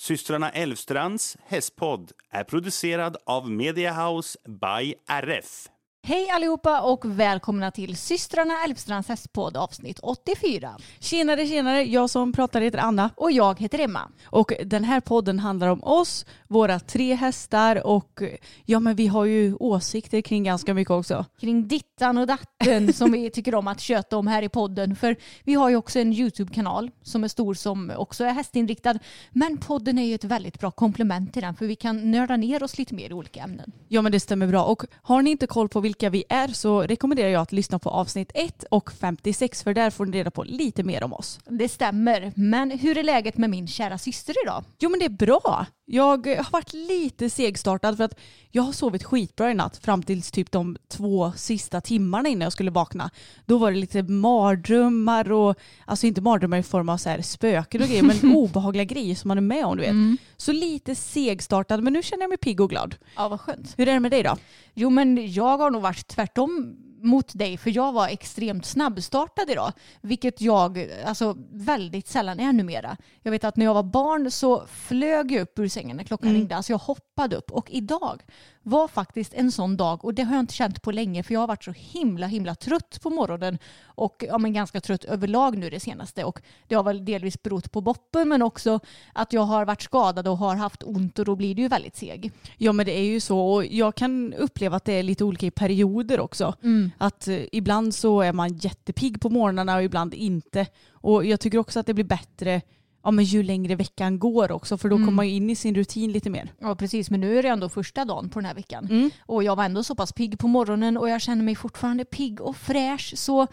Systrarna Elvstrands hästpodd är producerad av Mediahouse by RF. Hej allihopa och välkomna till systrarna Elfstrands hästpodd avsnitt 84. Tjenare, tjenare. Jag som pratar heter Anna. Och jag heter Emma. Och den här podden handlar om oss, våra tre hästar och ja men vi har ju åsikter kring ganska mycket också. Kring dittan och datten som vi tycker om att köta om här i podden. För vi har ju också en YouTube-kanal som är stor som också är hästinriktad. Men podden är ju ett väldigt bra komplement till den för vi kan nörda ner oss lite mer i olika ämnen. Ja men det stämmer bra. Och har ni inte koll på vilka vi är så rekommenderar jag att lyssna på avsnitt 1 och 56 för där får ni reda på lite mer om oss. Det stämmer. Men hur är läget med min kära syster idag? Jo men det är bra. Jag har varit lite segstartad för att jag har sovit skitbra i natt fram tills typ de två sista timmarna innan jag skulle vakna. Då var det lite mardrömmar och, alltså inte mardrömmar i form av så här spöken och grejer men obehagliga grejer som man är med om du vet. Så lite segstartad men nu känner jag mig pigg och glad. Ja, vad skönt. Hur är det med dig då? Jo, men jag har nog varit tvärtom mot dig för jag var extremt snabbstartad idag. Vilket jag alltså, väldigt sällan är numera. Jag vet att när jag var barn så flög jag upp ur sängen när klockan ringde. Alltså jag hoppade upp. Och idag var faktiskt en sån dag och det har jag inte känt på länge för jag har varit så himla himla trött på morgonen och ja, men ganska trött överlag nu det senaste och det har väl delvis berott på boppen men också att jag har varit skadad och har haft ont och då blir det ju väldigt seg. Ja men det är ju så och jag kan uppleva att det är lite olika i perioder också. Att eh, ibland så är man jättepigg på morgnarna och ibland inte. Och jag tycker också att det blir bättre ja, men ju längre veckan går också för då kommer man ju in i sin rutin lite mer. Ja precis men nu är det ändå första dagen på den här veckan Mm. och jag var ändå så pass pigg på morgonen och jag känner mig fortfarande pigg och fräsch så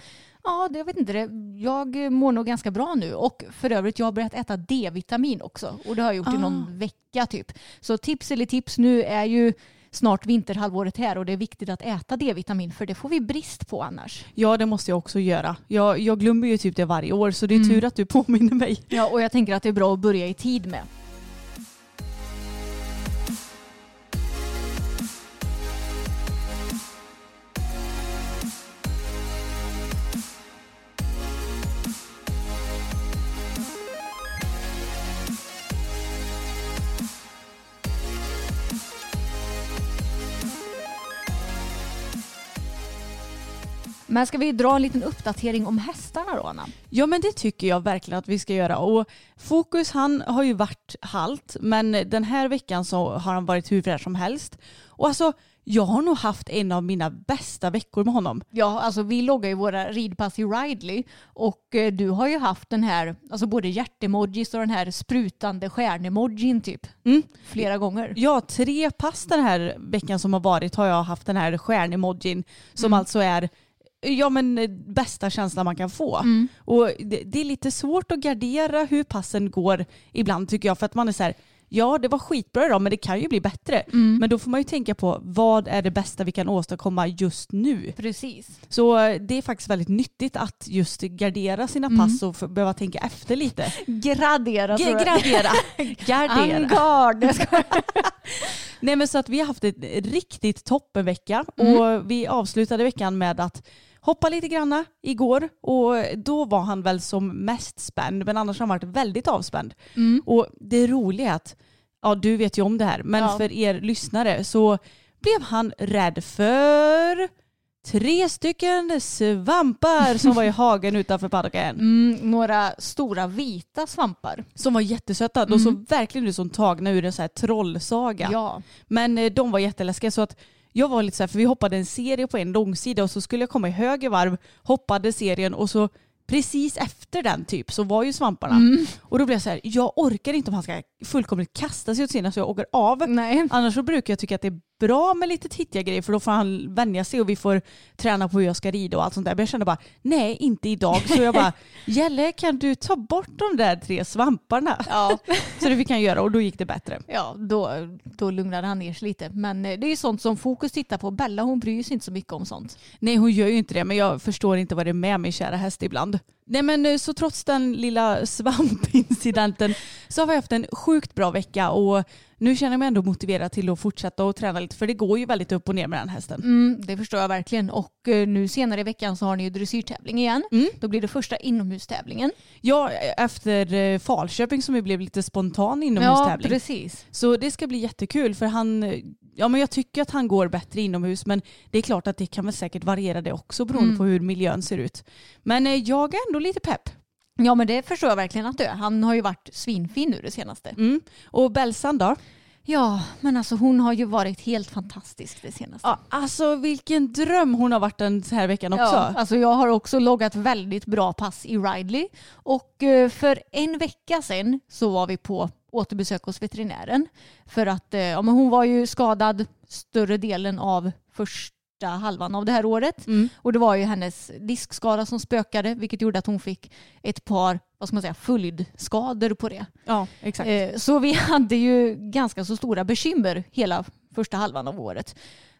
Ja, det, jag vet inte. Det. Jag mår nog ganska bra nu. Och för övrigt, jag har börjat äta D-vitamin också. Och det har jag gjort i någon vecka typ. Så tips eller tips, nu är ju snart vinterhalvåret här och det är viktigt att äta D-vitamin för det får vi brist på annars. Ja det måste jag också göra. Jag, jag glömmer ju typ det varje år så det är tur att du påminner mig. Ja, och jag tänker att det är bra att börja i tid med. Men ska vi dra en liten uppdatering om hästarna då, Anna? Ja men det tycker jag verkligen att vi ska göra. Och Fokus han har ju varit halt men den här veckan så har han varit hur fräsch som helst. Och alltså jag har nog haft en av mina bästa veckor med honom. Ja, alltså vi loggar ju våra ridpass i Ridley och eh, du har ju haft den här, alltså både hjärtemojis och den här sprutande stjärnemojin typ. Flera gånger. Ja, tre pass den här veckan som har varit har jag haft den här stjärnemojin som Mm. alltså är ja, men, eh, bästa känslan man kan få. Mm. Och det, det är lite svårt att gardera hur passen går ibland tycker jag för att man är så här Ja, det var skitbra idag men det kan ju bli bättre. Mm. Men då får man ju tänka på vad är det bästa vi kan åstadkomma just nu. Precis. Så eh, det är faktiskt väldigt nyttigt att just gardera sina Mm. pass och behöva tänka efter lite. Gradera. G- gradera. Gardera. Angard. Nej men så att vi har haft ett riktigt toppenvecka Mm. och vi avslutade veckan med att hoppa lite granna igår och då var han väl som mest spänd men annars har han varit väldigt avspänd. Mm. Och det roliga är att, ja du vet ju om det här, men Ja. för er lyssnare så blev han rädd för tre stycken svampar som var i hagen utanför paddocken. Mm, några stora vita svampar. Som var jättesöta. De såg verkligen ut som tagna ur en så här trollsaga. Ja. Men eh, de var jätteläskiga så att jag var lite så här, för vi hoppade en serie på en långsida och så skulle jag komma i höger varv, hoppade serien och så precis efter den typ så var ju svamparna. Och då blev jag så här, jag orkar inte om han ska fullkomligt kasta sig åt sidan så jag åker av. Nej. Annars så brukar jag tycka att det är bra med lite tittiga grejer för då får han vänja sig och vi får träna på hur jag ska rida och allt sånt där. Men jag kände bara, nej inte idag. Så jag bara, Jelle kan du ta bort de där tre svamparna? Ja. Så det fick han göra och då gick det bättre. Ja, då, då lugnade han ner sig lite. Men eh, det är ju sånt som Fokus tittar på. Bella hon bryr sig inte så mycket om sånt. Nej hon gör ju inte det men jag förstår inte vad det är med min kära häst ibland. Nej men eh, så trots den lilla svampincidenten så har vi haft en sjukt bra vecka och nu känner jag mig ändå motiverad till att fortsätta och träna lite för det går ju väldigt upp och ner med den hästen. Mm, det förstår jag verkligen. Och eh, nu senare i veckan så har ni ju dressyrtävling igen. Då blir det första inomhustävlingen. Ja efter eh, Falköping som ju blev lite spontan Ja, inomhustävling. precis. så det ska bli jättekul för han, ja men jag tycker att han går bättre inomhus men det är klart att det kan väl säkert variera det också beroende på hur miljön ser ut. Men eh, jag är ändå lite pepp. Ja men det förstår jag verkligen att du är. Han har ju varit svinfin nu det senaste. Mm. Och Belsan då? Ja, men alltså hon har ju varit helt fantastisk det senaste. Ja, alltså vilken dröm hon har varit den här veckan också. Ja, alltså jag har också loggat väldigt bra pass i Ridley och eh, för en vecka sedan så var vi på återbesök hos veterinären för att eh, ja, men hon var ju skadad större delen av första halvan av det här året och det var ju hennes diskskada som spökade vilket gjorde att hon fick ett par vad ska man säga, följdskador på det. Ja, exakt. Eh, Så vi hade ju ganska så stora bekymmer hela första halvan av året.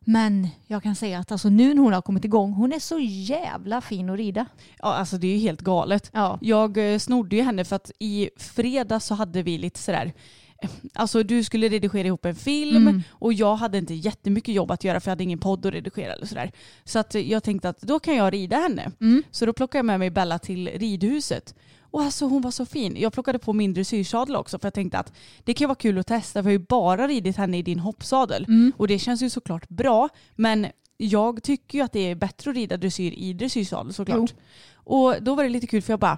Men jag kan säga att alltså nu när hon har kommit igång, hon är så jävla fin att rida. Ja, alltså det är ju helt galet. Ja. Jag eh, snodde ju henne för att i fredags så hade vi lite sådär eh, Alltså du skulle redigera ihop en film och jag hade inte jättemycket jobb att göra för jag hade ingen podd att redigera eller sådär. Så att jag tänkte att då kan jag rida henne. Så då plockade jag med mig Bella till ridhuset. Och alltså hon var så fin. Jag plockade på min dressyrsadel också för jag tänkte att det kan vara kul att testa för jag har ju bara ridit henne i din hoppsadel. Och det känns ju såklart bra men jag tycker ju att det är bättre att rida dressyr i dressyrsadel såklart. Och då var det lite kul för jag bara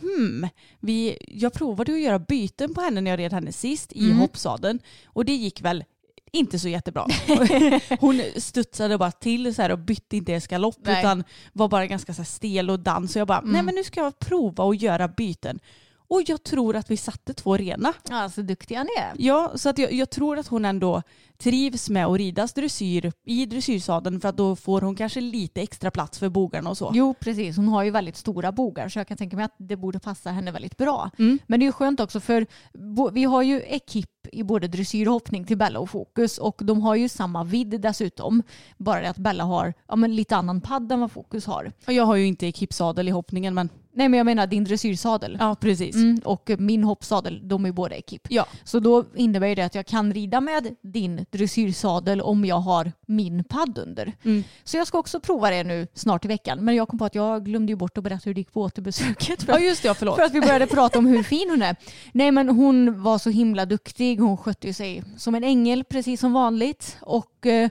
Hmm, vi, jag provade att göra byten på henne när jag red henne sist i hoppsadeln och det gick väl inte så jättebra. Hon studsade bara till så här och bytte inte ens galopp Nej. utan var bara ganska så stel och dans. Så jag bara, nej men nu ska jag prova att göra byten. Och jag tror att vi satte två rena. Ja, så duktiga ni är. Ja, så att jag, jag tror att hon ändå trivs med att ridas dressyr i dressyrsadeln för att då får hon kanske lite extra plats för bogarna och så. Jo, precis. Hon har ju väldigt stora bogar så jag kan tänka mig att det borde passa henne väldigt bra. Mm. Men det är ju skönt också för vi har ju ekip i både dressyr och hoppning till Bella och Fokus och de har ju samma vidd dessutom. Bara det att Bella har ja, men lite annan padd än vad Fokus har. Och Jag har ju inte ekipsadel i hoppningen men Nej men jag menar din dressyrsadel. ja precis. Mm, och min hoppsadel, de är båda ekip. Ja. Så då innebär det att jag kan rida med din dressyrsadel om jag har min padd under. Mm. Så jag ska också prova det nu snart i veckan. Men jag kom på att jag glömde ju bort att berätta hur det gick på återbesöket. För Ja just det, ja, förlåt. för att vi började prata om hur fin hon är. Nej men hon var så himla duktig. Hon skötte ju sig som en ängel precis som vanligt. Och eh,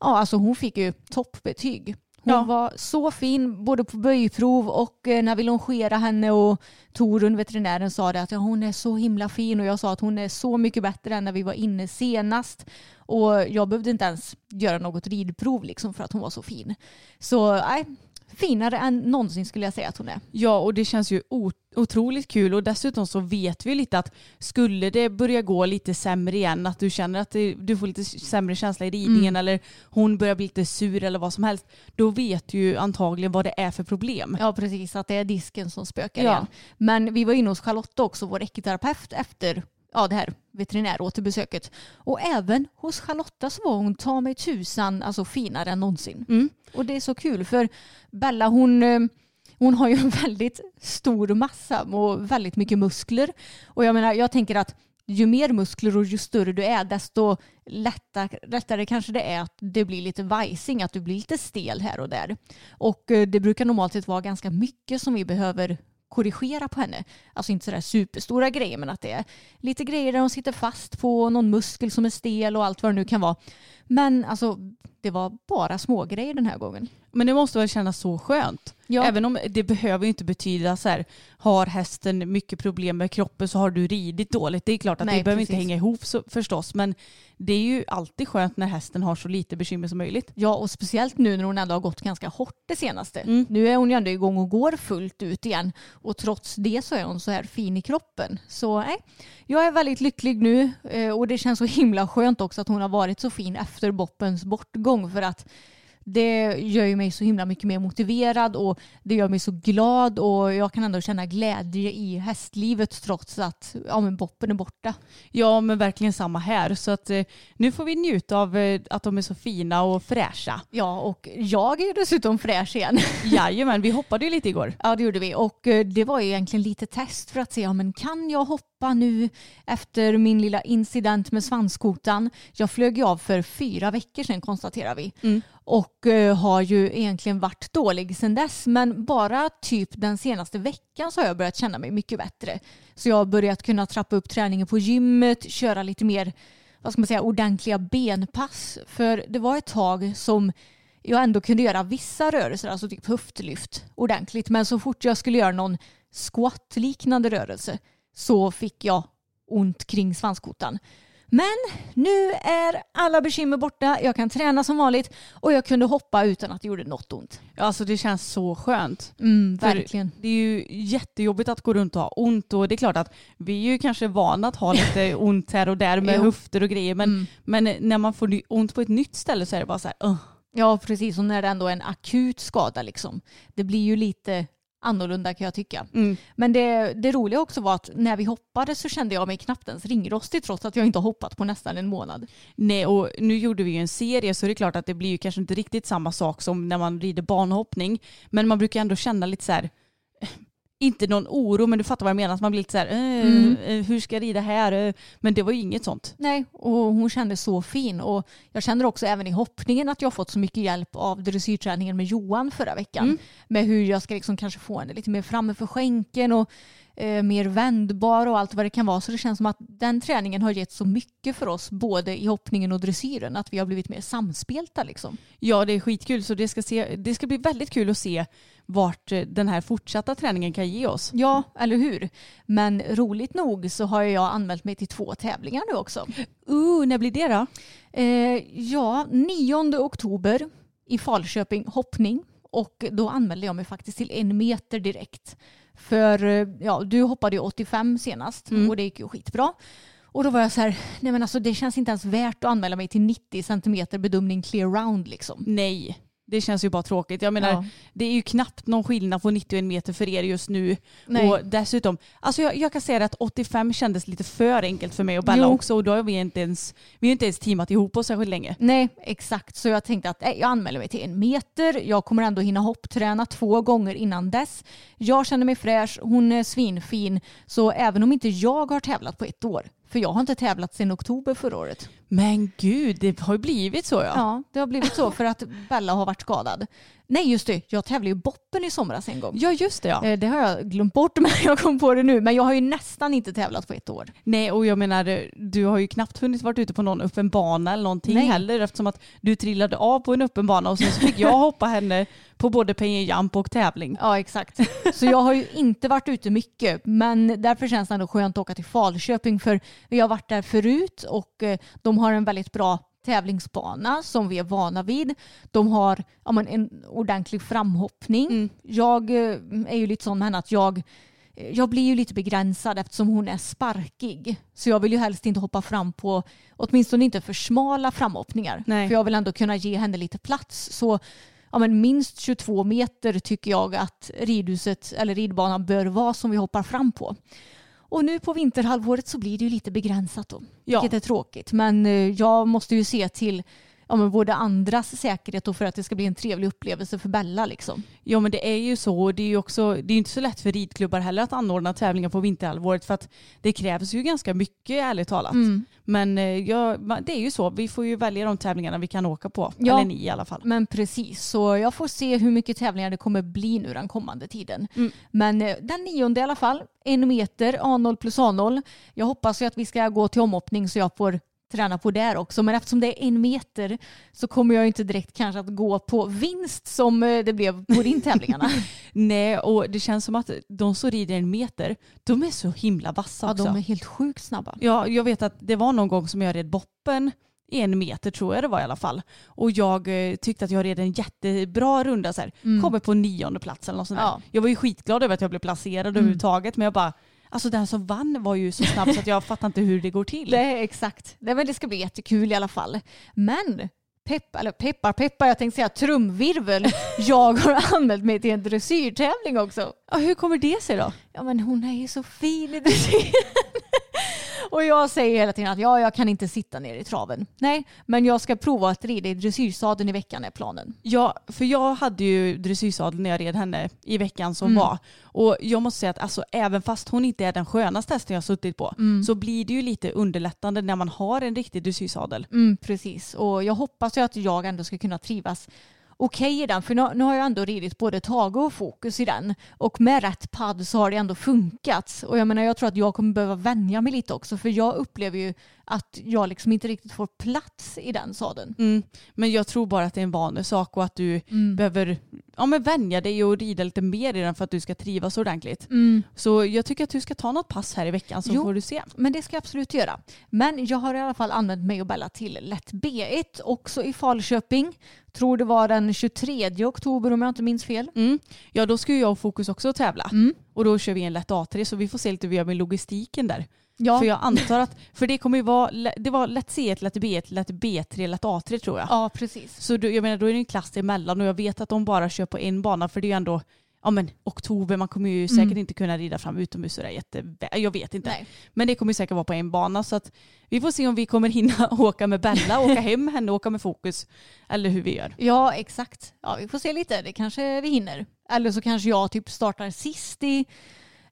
ja, alltså hon fick ju toppbetyg. Hon Ja. var så fin både på böjprov och eh, när vi longerade henne och Torun, veterinären, sa det att ja, hon är så himla fin och jag sa att hon är så mycket bättre än när vi var inne senast. Och jag behövde inte ens göra något ridprov liksom för att hon var så fin. Så nej, finare än någonsin skulle jag säga att hon är. Ja, och det känns ju otroligt kul och dessutom så vet vi lite att skulle det börja gå lite sämre igen, att du känner att det, du får lite sämre känsla i ridningen eller hon börjar bli lite sur eller vad som helst, då vet du ju antagligen vad det är för problem. Ja precis, att det är disken som spökar Ja. igen. Men vi var inne hos Charlotta också, vår ekiterapeut efter ja, det här veterinäråterbesöket. Och även hos Charlotta så var hon ta mig tusan alltså finare än någonsin. Mm. Och det är så kul för Bella hon, eh, hon har ju en väldigt stor massa och väldigt mycket muskler. Och jag menar, jag tänker att ju mer muskler och ju större du är desto lätta, lättare kanske det är att det blir lite vajsing, att du blir lite stel här och där. Och eh, det brukar normalt sett vara ganska mycket som vi behöver korrigera på henne. Alltså inte sådär superstora grejer men att det är lite grejer där hon sitter fast på någon muskel som är stel och allt vad det nu kan vara. Men alltså det var bara smågrejer den här gången. Men det måste väl kännas så skönt. Ja. Även om det behöver inte betyda så här, har hästen mycket problem med kroppen så har du ridit dåligt. Det är klart att Nej, det behöver precis. inte hänga ihop så, förstås. Men det är ju alltid skönt när hästen har så lite bekymmer som möjligt. Ja, och speciellt nu när hon ändå har gått ganska hårt det senaste. Mm. Nu är hon ju ändå igång och går fullt ut igen. Och trots det så är hon så här fin i kroppen. Så nej, jag är väldigt lycklig nu. eh, Och det känns så himla skönt också att hon har varit så fin efter Boppens bortgång. För att det gör ju mig så himla mycket mer motiverad och det gör mig så glad och jag kan ändå känna glädje i hästlivet trots att ja, men Boppen är borta. Ja men verkligen samma här. Så att eh, nu får vi njuta av eh, att de är så fina och fräscha. Ja, och jag är ju dessutom fräsch igen. Jajamän, vi hoppade ju lite igår. Ja det gjorde vi och eh, det var ju egentligen lite test för att se ja, men kan jag hoppa nu efter min lilla incident med svanskotan. Jag flög ju av för fyra veckor sedan konstaterar vi och eh, har ju egentligen varit dålig sedan dess men bara typ den senaste veckan så har jag börjat känna mig mycket bättre. Så jag har börjat kunna trappa upp träningen på gymmet, köra lite mer vad ska man säga, ordentliga benpass. För det var ett tag som jag ändå kunde göra vissa rörelser, alltså typ höftlyft ordentligt. Men så fort jag skulle göra någon squat-liknande rörelse så fick jag ont kring svanskotan. Men nu är alla bekymmer borta, jag kan träna som vanligt och jag kunde hoppa utan att det gjorde något ont. Ja, Alltså det känns så skönt. Mm, För verkligen. Det är ju jättejobbigt att gå runt och ha ont och det är klart att vi är ju kanske vana att ha lite ont här och där med höfter och grejer men, men när man får ont på ett nytt ställe så är det bara så här, "Ugh." Ja, precis. Och när det ändå är en akut skada liksom. Det blir ju lite annorlunda kan jag tycka. Mm. Men det, det roliga också var att när vi hoppade så kände jag mig knappt ens ringrostig trots att jag inte har hoppat på nästan en månad. Nej och nu gjorde vi ju en serie så det är klart att det blir ju kanske inte riktigt samma sak som när man rider banhoppning men man brukar ändå känna lite så här inte någon oro men du fattar vad jag menar att man blir lite så här eh, Mm. eh, hur ska jag rida här Eh, men det var ju inget sånt. Nej, och hon kändes så fin. Och jag känner också även i hoppningen att jag har fått så mycket hjälp av dressyrträningen med Johan förra veckan. Med hur jag ska liksom kanske få henne lite mer framme för skänken och eh, mer vändbar och allt vad det kan vara. Så det känns som att den träningen har gett så mycket för oss både i hoppningen och dressyren. Att vi har blivit mer samspelta liksom. Ja det är skitkul så det ska, se, det ska bli väldigt kul att se vart eh, den här fortsatta träningen kan ge oss. Ja, eller hur? Men roligt nog så har jag anmält mig till två tävlingar nu också. Uh, när blir det då? Eh, ja, 9 oktober i Falköping hoppning och då anmälde jag mig faktiskt till en meter direkt. För eh, ja, du hoppade ju 85 senast och det gick ju skitbra. Och då var jag så här, nej men alltså det känns inte ens värt att anmäla mig till 90 centimeter bedömning clear round liksom. Nej, det känns ju bara tråkigt. Jag menar, Ja. det är ju knappt någon skillnad på 91 meter för er just nu. Nej. Och dessutom, alltså jag, jag kan säga att 85 kändes lite för enkelt för mig och Bella Jo. också och då har vi inte ens, vi har inte ens teamat ihop oss särskilt länge. Nej, exakt. Så jag tänkte att eh, jag anmäler mig till en meter. Jag kommer ändå hinna hoppträna två gånger innan dess. Jag känner mig fräsch, hon är svinfin. Så även om inte jag har tävlat på ett år, för jag har inte tävlat sedan oktober förra året. Men gud, det har ju blivit så ja. Ja, det har blivit så för att Bella har varit skadad. Nej, just det. Jag tävlade ju Boppen i somras en gång. Ja just det ja. Eh, Det har jag glömt bort, men jag kom på det nu. Men jag har ju nästan inte tävlat på ett år. Nej och jag menar du har ju knappt hunnit varit ute på någon öppen bana eller någonting Nej. heller eftersom att du trillade av på en öppen bana och sen så fick jag hoppa henne på både pay jump och tävling. Ja, exakt. Så jag har ju inte varit ute mycket, men därför känns det ändå skönt att åka till Falköping för vi har varit där förut och eh, de har en väldigt bra tävlingsbana som vi är vana vid. De har ja, men en ordentlig framhoppning. Jag eh, är ju lite sån med henne att jag jag blir ju lite begränsad eftersom hon är sparkig. Så jag vill ju helst inte hoppa fram på, åtminstone inte för smala framhoppningar. Nej. För jag vill ändå kunna ge henne lite plats. Så ja, men minst 22 meter tycker jag att ridhuset eller ridbanan bör vara som vi hoppar fram på. Och nu på vinterhalvåret så blir det ju lite begränsat då. Ja. Vilket är tråkigt. Men eh, jag måste ju se till ja, men både andras säkerhet och för att det ska bli en trevlig upplevelse för Bella. Liksom. Ja men det är ju så det är ju också, det är inte så lätt för ridklubbar heller att anordna tävlingar på vinterhalvåret för att det krävs ju ganska mycket ärligt talat. Mm. Men eh, ja, det är ju så, vi får ju välja de tävlingarna vi kan åka på. Ja. Eller ni i alla fall. Men precis, så jag får se hur mycket tävlingar det kommer bli nu den kommande tiden. Men eh, den nionde i alla fall, en meter A0 plus A0. Jag hoppas ju att vi ska gå till omhoppning så jag får träna på där också. Men eftersom det är en meter så kommer jag inte direkt kanske att gå på vinst som eh, det blev på din tävlingarna. Nej, och det känns som att de som rider en meter, de är så himla vassa ja, också. de är helt sjukt snabba. Ja, jag vet att det var någon gång som jag red boppen en meter tror jag det var i alla fall. Och jag eh, tyckte att jag red en jättebra runda så här. Kommer på nionde plats eller något sånt där. Ja. Jag var ju skitglad över att jag blev placerad överhuvudtaget men jag bara, alltså den som vann var ju så snabb så att jag fattar inte hur det går till. Det är exakt. Nej, men det ska bli jättekul i alla fall. Men pepp, eller peppar peppar, jag tänkte säga trumvirvel. Jag har anmält mig till en dressyrtävling också. Ja, hur kommer det sig då? Ja men hon är ju så fin i dressyren. Och jag säger hela tiden att ja, jag kan inte sitta ner i traven. Nej, men jag ska prova att rida i dressyrsadeln i veckan är planen. Ja, för jag hade ju dressyrsadel när jag red henne i veckan som var. Och jag måste säga att alltså, även fast hon inte är den skönaste hästen jag har suttit på så blir det ju lite underlättande när man har en riktig dressyrsadel. Mm, precis, och jag hoppas ju att jag ändå ska kunna trivas okej i den. För nu, nu har jag ändå ridit både Tage och Fokus i den. Och med rätt padd så har det ändå funkat. Och jag menar jag tror att jag kommer behöva vänja mig lite också. För jag upplever ju att jag liksom inte riktigt får plats i den sadeln. Mm. Men jag tror bara att det är en vanesak och att du behöver ja, men vänja dig och rida lite mer i den för att du ska trivas ordentligt. Så jag tycker att du ska ta något pass här i veckan så Jo. får du se. Men det ska jag absolut göra. Men jag har i alla fall använt mig och Bella till lätt B1 också i Falköping. Tror det var den 23 oktober om jag inte minns fel. Mm. Ja då ska ju jag och Fokus också tävla. Och då kör vi en lätt A3 så vi får se lite hur vi gör med logistiken där. Ja. För jag antar att, för det kommer ju vara, det var lätt C1, lätt B1, lätt B3, lätt A3 tror jag. Ja, precis. Så då, jag menar då är det en klass emellan och jag vet att de bara kör på en bana för det är ju ändå Ja men oktober, man kommer ju säkert inte kunna rida fram utomhus sådär jätte... Jag vet inte. Nej. Men det kommer säkert vara på en bana så att vi får se om vi kommer hinna åka med Bella, åka hem, henne åka med fokus. Eller hur vi gör. Ja, exakt. Ja, vi får se lite. Det kanske vi hinner. Eller så kanske jag typ startar sist i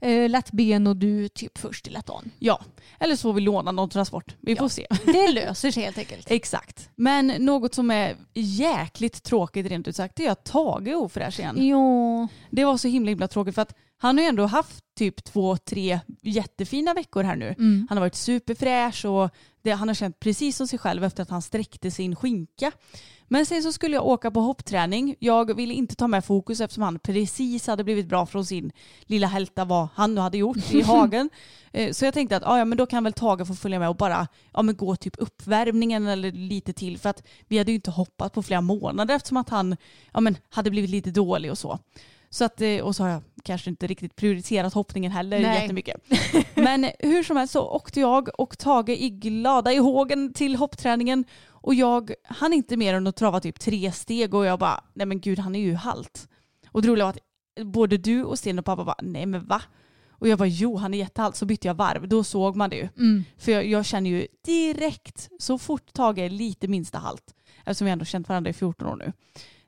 eh, lätt ben och du typ först i lätt an. Ja, eller så får vi låna någon transport. Vi får se. Det löser sig helt enkelt. Exakt. Men något som är jäkligt tråkigt rent ut sagt det är att Tage är ofräsch igen. Ja. Det var så himla himla tråkigt för att han har ju ändå haft typ två, tre jättefina veckor här nu. Han har varit superfräsch och det, han har känt precis som sig själv efter att han sträckte sin skinka. Men sen så skulle jag åka på hoppträning. Jag ville inte ta med fokus eftersom han precis hade blivit bra från sin lilla hälta vad han nu hade gjort i hagen. Eh, Så jag tänkte att ah, ja, men då kan väl Tage få följa med och bara ja, men gå typ uppvärmningen eller lite till för att vi hade ju inte hoppat på flera månader eftersom att han ja, men hade blivit lite dålig och så. Så att, eh, och så har jag kanske inte riktigt prioriterat hoppningen heller Nej. jättemycket. Men hur som helst så åkte jag och Tage i glada i hågen till hoppträningen och jag hann inte mer än att trava typ tre steg och jag bara, nej men gud han är ju halt. Och det roliga var att både du och Sten och pappa bara, nej men va? Och jag bara, jo han är jättehalt. Så bytte jag varv, då såg man det ju. För jag, jag känner ju direkt, så fort Tage är lite minsta halt, eftersom vi ändå känt varandra i 14 år nu.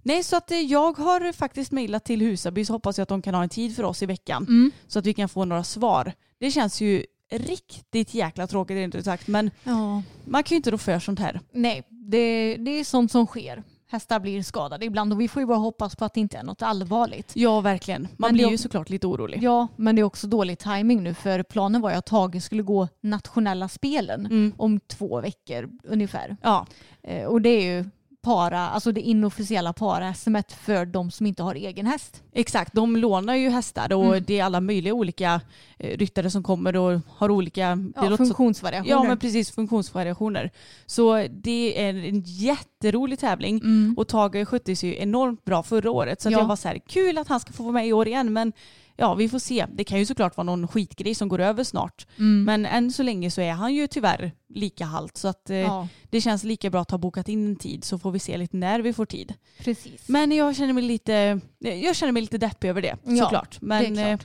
Nej, så att eh, jag har faktiskt mejlat till Husaby så hoppas jag att de kan ha en tid för oss i veckan. Så att vi kan få några svar. Det känns ju riktigt jäkla tråkigt rent ut sagt men ja. man kan ju inte rå för sånt här. Nej, det, det är sånt som sker. Hästar blir skadade ibland och vi får ju bara hoppas på att det inte är något allvarligt. Ja verkligen. Man Men blir ju såklart lite orolig. Ja, men det är också dålig timing nu för planen var ju att Tage skulle gå nationella spelen om två veckor ungefär. Ja, Eh, Och det är ju para, alltså det inofficiella para-SM för de som inte har egen häst. exakt. De lånar ju hästar och det är alla möjliga olika eh, ryttare som kommer och har olika Ja, funktionsvariationer. Ja men precis, funktionsvariationer. Så det är en jätterolig tävling och Tage skötte sig ju enormt bra förra året. Så Ja. jag var så här, kul att han ska få vara med i år igen men ja vi får se. Det kan ju såklart vara någon skitgrej som går över snart. Men än så länge så är han ju tyvärr lika halt så att eh, Ja. det känns lika bra att ha bokat in en tid så får vi se lite när vi får tid. Precis. Men jag känner mig lite, jag känner mig lite deppig över det Ja, såklart. Men det eh,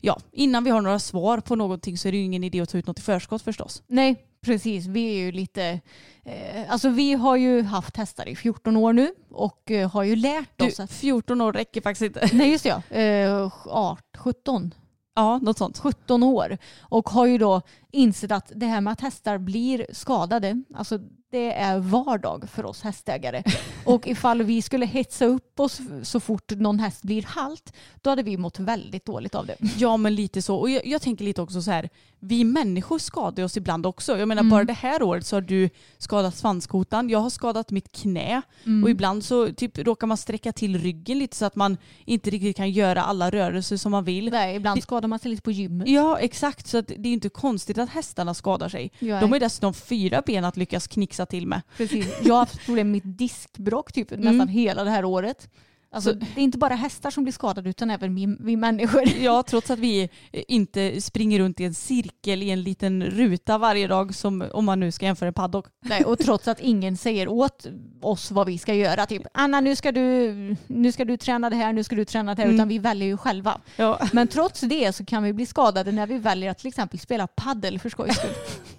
ja, innan vi har några svar på någonting så är det ju ingen idé att ta ut något i förskott förstås. Nej, precis. Vi är ju lite... Eh, alltså vi har ju haft hästar i 14 år nu och eh, har ju lärt Du, oss att... 14 år räcker faktiskt inte. Nej, just det ja. Eh, 18, 17. Ja, något sånt. 17 år och har ju då insett att det här med att hästar blir skadade, alltså det det är vardag för oss hästägare. Och ifall vi skulle hetsa upp oss så fort någon häst blir halt, då hade vi mått väldigt dåligt av det. Ja men lite så. Och jag, jag tänker lite också så här, vi människor skadar oss ibland också. Jag menar bara det här året så har du skadat svanskotan, jag har skadat mitt knä och ibland så typ råkar man sträcka till ryggen lite så att man inte riktigt kan göra alla rörelser som man vill. Nej, ibland skadar man sig lite på gymmet. Ja exakt, så att det är inte konstigt att hästarna skadar sig. Ja, De har ju dessutom fyra ben att lyckas knixa till med. Precis. Jag har haft problem med mitt diskbråck typ nästan hela det här året. Alltså, Så- det är inte bara hästar som blir skadade utan även vi, vi människor. Ja, trots att vi eh, inte springer runt i en cirkel i en liten ruta varje dag som om man nu ska jämföra en paddock. Nej, och trots att ingen säger åt oss vad vi ska göra. Typ Anna nu ska du, nu ska du träna det här, nu ska du träna det här. Utan vi väljer ju själva. Ja. Men trots det så kan vi bli skadade när vi väljer att till exempel spela paddel för skojs skull.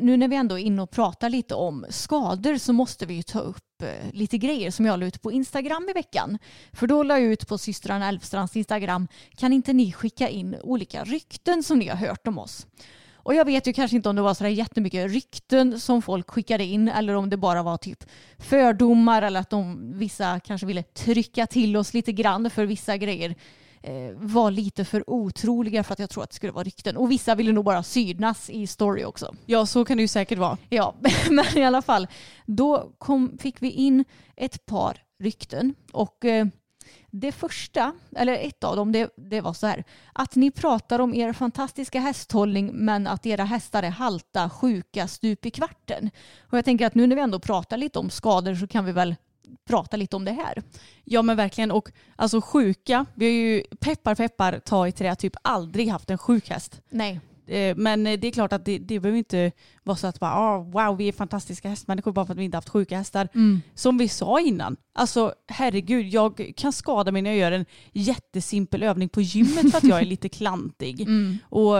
Nu när vi ändå är inne och pratar lite om skador så måste vi ju ta upp eh, lite grejer som jag la ut på Instagram i veckan. För då la jag ut på systrarna Elfstrands Instagram, kan inte ni skicka in olika rykten som ni har hört om oss? Och jag vet ju kanske inte om det var sådär jättemycket rykten som folk skickade in eller om det bara var typ fördomar eller att de, vissa kanske ville trycka till oss lite grann för vissa grejer var lite för otroliga för att jag tror att det skulle vara rykten. Och vissa ville nog bara synas i story också. Ja, så kan det ju säkert vara. Ja, men i alla fall. Då kom, fick vi in ett par rykten. Och eh, det första, eller ett av dem, det, det var så här. Att ni pratar om er fantastiska hästhållning men att era hästar är halta, sjuka, stup i kvarten. Och jag tänker att nu när vi ändå pratar lite om skador så kan vi väl prata lite om det här. Ja men verkligen och alltså sjuka, vi har ju peppar peppar ta i trä typ aldrig haft en sjuk häst. Nej. Eh, Men det är klart att det, det behöver inte vara så att bara, oh, wow vi är fantastiska hästmänniskor bara för att vi inte haft sjuka hästar. Som vi sa innan, alltså herregud jag kan skada mig när jag gör en jättesimpel övning på gymmet för att jag är lite klantig. Och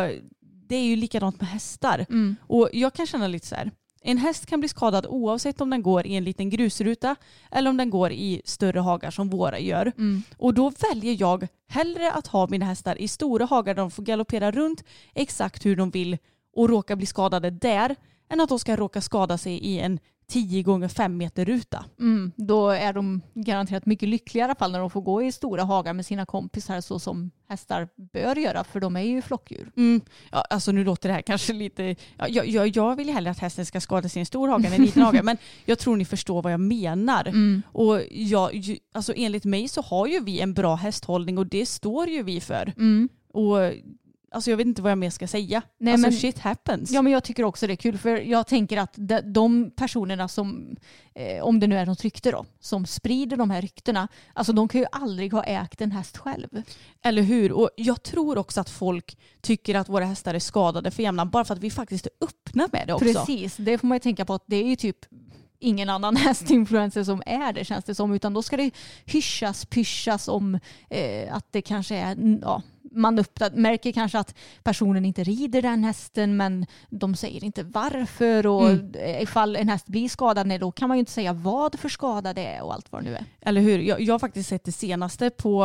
det är ju likadant med hästar. Och jag kan känna lite så här, en häst kan bli skadad oavsett om den går i en liten grusruta eller om den går i större hagar som våra gör. Och då väljer jag hellre att ha mina hästar i stora hagar där de får galoppera runt exakt hur de vill och råka bli skadade där än att de ska råka skada sig i en 10 gånger 5 meter ruta. Mm, då är de garanterat mycket lyckliga i alla fall när de får gå i stora hagar med sina kompisar så som hästar bör göra för de är ju flockdjur. Mm. Ja, alltså nu låter det här kanske lite... Ja, jag, jag, vill ju hellre att hästen ska skada en stor hage än en liten hage men jag tror ni förstår vad jag menar. Och jag, alltså enligt mig så har ju vi en bra hästhållning och det står ju vi för. Och alltså jag vet inte vad jag mer ska säga. Nej, alltså men- shit happens. Ja men jag tycker också det är kul för jag tänker att de, de personerna som, eh, om det nu är något rykte då, som sprider de här ryktena, alltså de kan ju aldrig ha ägt en häst själv. Eller hur? Och jag tror också att folk tycker att våra hästar är skadade för jämnan bara för att vi faktiskt är öppna med det också. Precis, det får man ju tänka på att det är ju typ ingen annan hästinfluencer som är det känns det som utan då ska det hyschas, pyschas om eh, att det kanske är ja, man märker kanske att personen inte rider den hästen men de säger inte varför och mm. ifall en häst blir skadad nej, då kan man ju inte säga vad för skada det är och allt vad det nu är. Eller hur? Jag, jag har faktiskt sett det senaste på,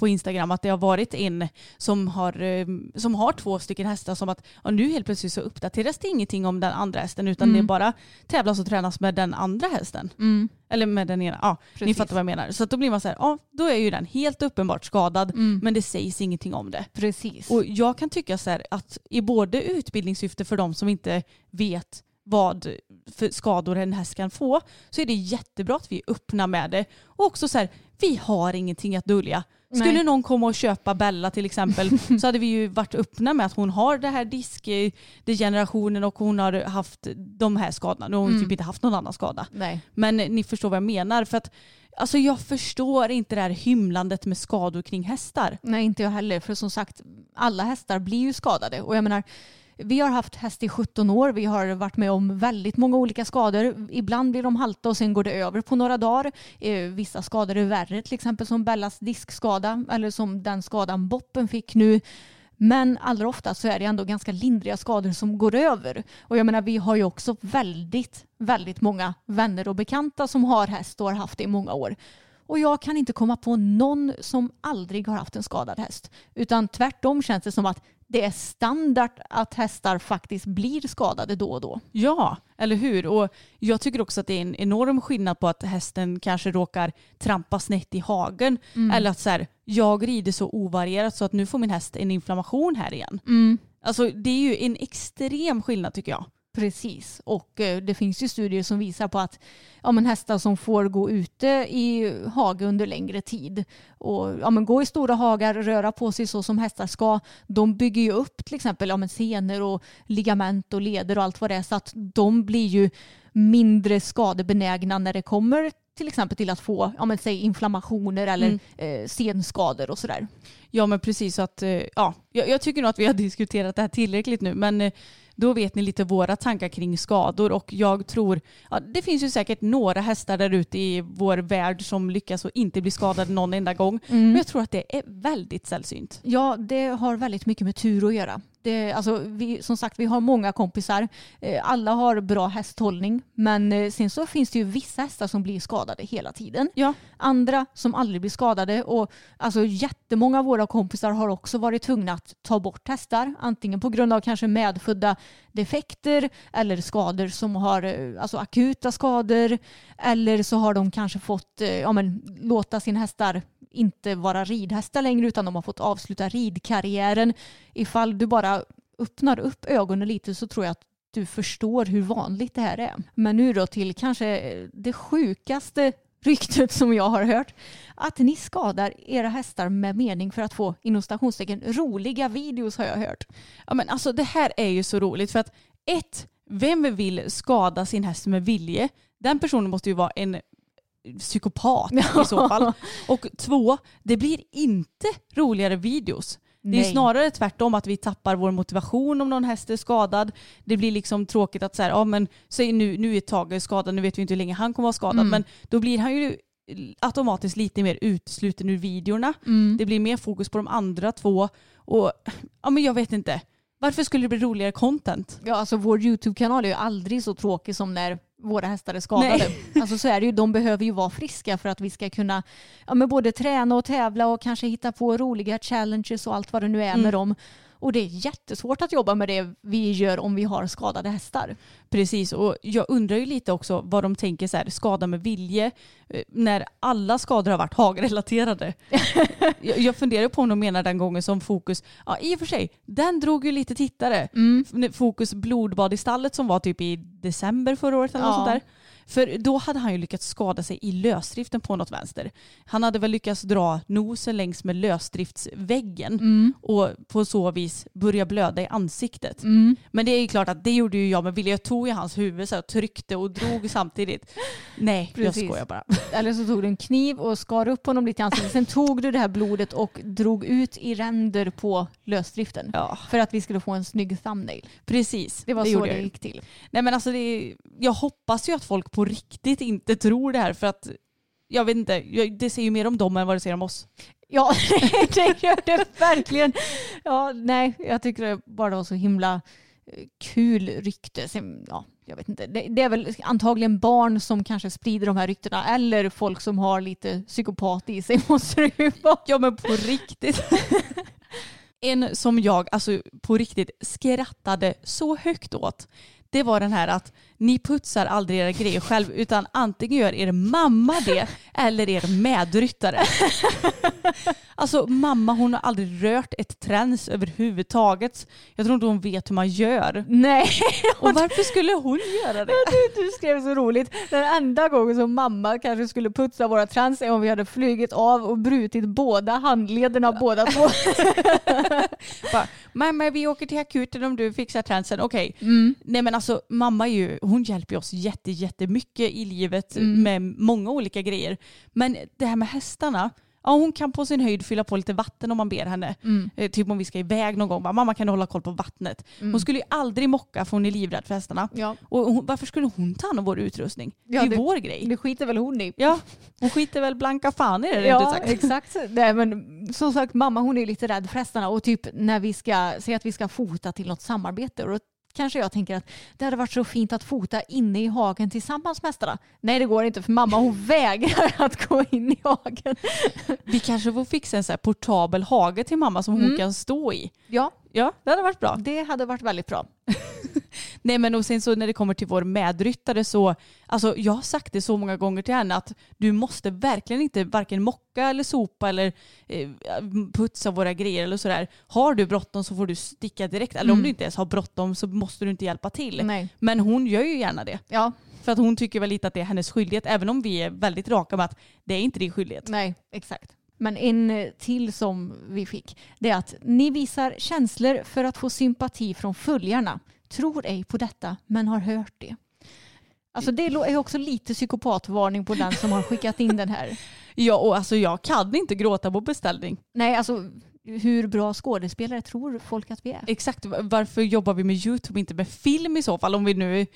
på Instagram att det har varit en som har, eh, som har två stycken hästar som att ja, nu helt plötsligt så uppdateras det ingenting om den andra hästen utan Mm. det bara tävlas och tränas med den andra hästen. Eller med den ena, ja ni fattar vad jag menar. Så då blir man så här, ja då är ju den helt uppenbart skadad Mm. men det sägs ingenting om det. Precis. Och jag kan tycka så här att i både utbildningssyfte för de som inte vet vad för skador en häst kan få så är det jättebra att vi är öppna med det. Och också så här, vi har ingenting att dölja. Skulle Nej. någon komma och köpa Bella till exempel så hade vi ju varit öppna med att hon har det här diskdegenerationen och hon har haft de här skadorna. Nu har hon Mm. typ inte haft någon annan skada. Nej. Men ni förstår vad jag menar. För att, alltså jag förstår inte det här hymlandet med skador kring hästar. Nej, inte jag heller. För som sagt, alla hästar blir ju skadade. Och jag menar, vi har haft häst i 17 år. Vi har varit med om väldigt många olika skador. Ibland blir de halta och sen går det över på några dagar. Eh, vissa skador är värre, till exempel som Bellas diskskada eller som den skadan Boppen fick nu. Men allra ofta så är det ändå ganska lindriga skador som går över. Och jag menar, vi har ju också väldigt, väldigt många vänner och bekanta som har häst och har haft det i många år. Och jag kan inte komma på någon som aldrig har haft en skadad häst. Utan tvärtom känns det som att det är standard att hästar faktiskt blir skadade då och då. Ja, eller hur? Och jag tycker också att det är en enorm skillnad på att hästen kanske råkar trampa snett i hagen. Eller att så här, jag rider så ovarierat så att nu får min häst en inflammation här igen. Alltså det är ju en extrem skillnad tycker jag. Precis, och eh, det finns ju studier som visar på att ja, men hästar som får gå ute i hage under längre tid och ja, men gå i stora hagar, röra på sig så som hästar ska, de bygger ju upp till exempel ja, men senor och ligament och leder och allt vad det är. Så att de blir ju mindre skadebenägna när det kommer till exempel till att få ja, men, säg inflammationer eller eh, senskador och sådär. Ja men precis. Så att, eh, ja, jag, jag tycker nog att vi har diskuterat det här tillräckligt nu men eh, då vet ni lite våra tankar kring skador och jag tror, ja, det finns ju säkert några hästar där ute i vår värld som lyckas och inte bli skadade någon enda gång. Men jag tror att det är väldigt sällsynt. Ja, det har väldigt mycket med tur att göra. Det, alltså, vi, som sagt, vi har många kompisar. Eh, alla har bra hästhållning. Men eh, sen så finns det ju vissa hästar som blir skadade hela tiden. Ja. Andra som aldrig blir skadade. Och alltså, jättemånga av våra kompisar har också varit tvungna att ta bort hästar. Antingen på grund av kanske medfödda defekter eller skador som har eh, alltså akuta skador. Eller så har de kanske fått ja, men, låta sina hästar inte vara ridhästar längre utan de har fått avsluta ridkarriären. Ifall du bara öppnar upp ögonen lite så tror jag att du förstår hur vanligt det här är. Men nu då till kanske det sjukaste ryktet som jag har hört. Att ni skadar era hästar med mening för att få inom stationstecken roliga videos har jag hört. Ja, men alltså, det här är ju så roligt för att ett, vem vill skada sin häst med vilje? Den personen måste ju vara en psykopat i så fall. Och två, det blir inte roligare videos. Det är Nej. snarare tvärtom att vi tappar vår motivation om någon häst är skadad. Det blir liksom tråkigt att säga, ja men säg nu, nu är Tage skadad, nu vet vi inte hur länge han kommer vara skadad, men då blir han ju automatiskt lite mer utesluten ur videorna. Det blir mer fokus på de andra två och ja men jag vet inte. Varför skulle det bli roligare content? Ja, alltså vår YouTube-kanal är ju aldrig så tråkig som när våra hästar är skadade. Alltså så är det ju, de behöver ju vara friska för att vi ska kunna ja, men både träna och tävla och kanske hitta på roliga challenges och allt vad det nu är med dem. Och det är jättesvårt att jobba med det vi gör om vi har skadade hästar. Precis, och jag undrar ju lite också vad de tänker så här, skada med vilje, eh, när alla skador har varit hagrelaterade. jag, jag funderar på om de menar den gången som Fokus, ja i och för sig, den drog ju lite tittare. F- Fokus blodbad i stallet som var typ i december förra året eller något Ja. sånt där. För då hade han ju lyckats skada sig i lösdriften på något vänster. Han hade väl lyckats dra nosen längs med lösdriftsväggen och på så vis börja blöda i ansiktet. Men det är ju klart att det gjorde ju jag med vilja. Jag tog i hans huvud så här, och tryckte och drog samtidigt. Nej, Precis. jag skojar bara. Eller så tog du en kniv och skar upp honom lite i ansiktet. Sen tog du det här blodet och drog ut i ränder på lösdriften. Ja. För att vi skulle få en snygg thumbnail. Precis, Det var så gjorde det gick till. Nej men alltså det jag hoppas ju att folk på riktigt inte tror det här för att jag vet inte, det säger ju mer om dem än vad det säger om oss. Ja, det gör det verkligen. Ja, nej, jag tycker det bara var så himla eh, kul rykte. Sen, ja, jag vet inte. Det, det är väl antagligen barn som kanske sprider de här ryktena eller folk som har lite psykopat i sig måste det ju vara. Ja men på riktigt. En som jag alltså på riktigt skrattade så högt åt. Det var den här att ni putsar aldrig era grejer själv utan antingen gör er mamma det eller er medryttare. Alltså mamma hon har aldrig rört ett träns överhuvudtaget. Jag tror inte hon vet hur man gör. Nej, Och varför skulle hon göra det? du, du skrev så roligt. Den enda gången som mamma kanske skulle putsa våra trans är om vi hade flugit av och brutit båda handlederna båda två. Bara, mamma vi åker till akuten om du fixar transen. Okej. Mm. Nej men alltså mamma är ju, hon hjälper oss jätte, jättemycket i livet Mm. med många olika grejer. Men det här med hästarna, ja hon kan på sin höjd fylla på lite vatten om man ber henne. Mm. Eh, typ om vi ska iväg någon gång, bara, mamma kan du hålla koll på vattnet. Hon skulle ju aldrig mocka för hon är livrädd för hästarna. Ja. Och hon, varför skulle hon ta hand om vår utrustning? Ja, det är det- vår grej. Det skiter väl hon i. Ja, hon skiter väl blanka fan i det Ja, sagt. exakt. Nej, men som sagt, mamma hon är lite rädd för hästarna och typ när vi ska säga att vi ska fota till något samarbete och då kanske jag tänker att det hade varit så fint att fota inne i hagen tillsammans med hästarna. Nej, det går inte för mamma hon vägrar att gå in i hagen. Vi kanske får fixa en så portabel hage till mamma som Mm. hon kan stå i. Ja, Ja, det hade varit bra. det hade varit väldigt bra. Nej men och sen så när det kommer till vår medryttare så, alltså jag har sagt det så många gånger till henne att du måste verkligen inte varken mocka eller sopa eller eh, putsa våra grejer eller sådär. Har du bråttom så får du sticka direkt. Eller om Mm. du inte ens har bråttom så måste du inte hjälpa till. Nej. Men hon gör ju gärna det. Ja, För att hon tycker väl lite att det är hennes skyldighet även om vi är väldigt raka med att det är inte din skyldighet. nej, exakt. Men en eh, till som vi fick, det är att ni visar känslor för att få sympati från följarna. Tror ej på detta, men har hört det. Alltså det är också lite psykopatvarning på den som har skickat in den här. Ja och alltså jag kan inte gråta på beställning. Nej, alltså hur bra skådespelare tror folk att vi är? Exakt, varför jobbar vi med YouTube inte med film i så fall? Om vi nu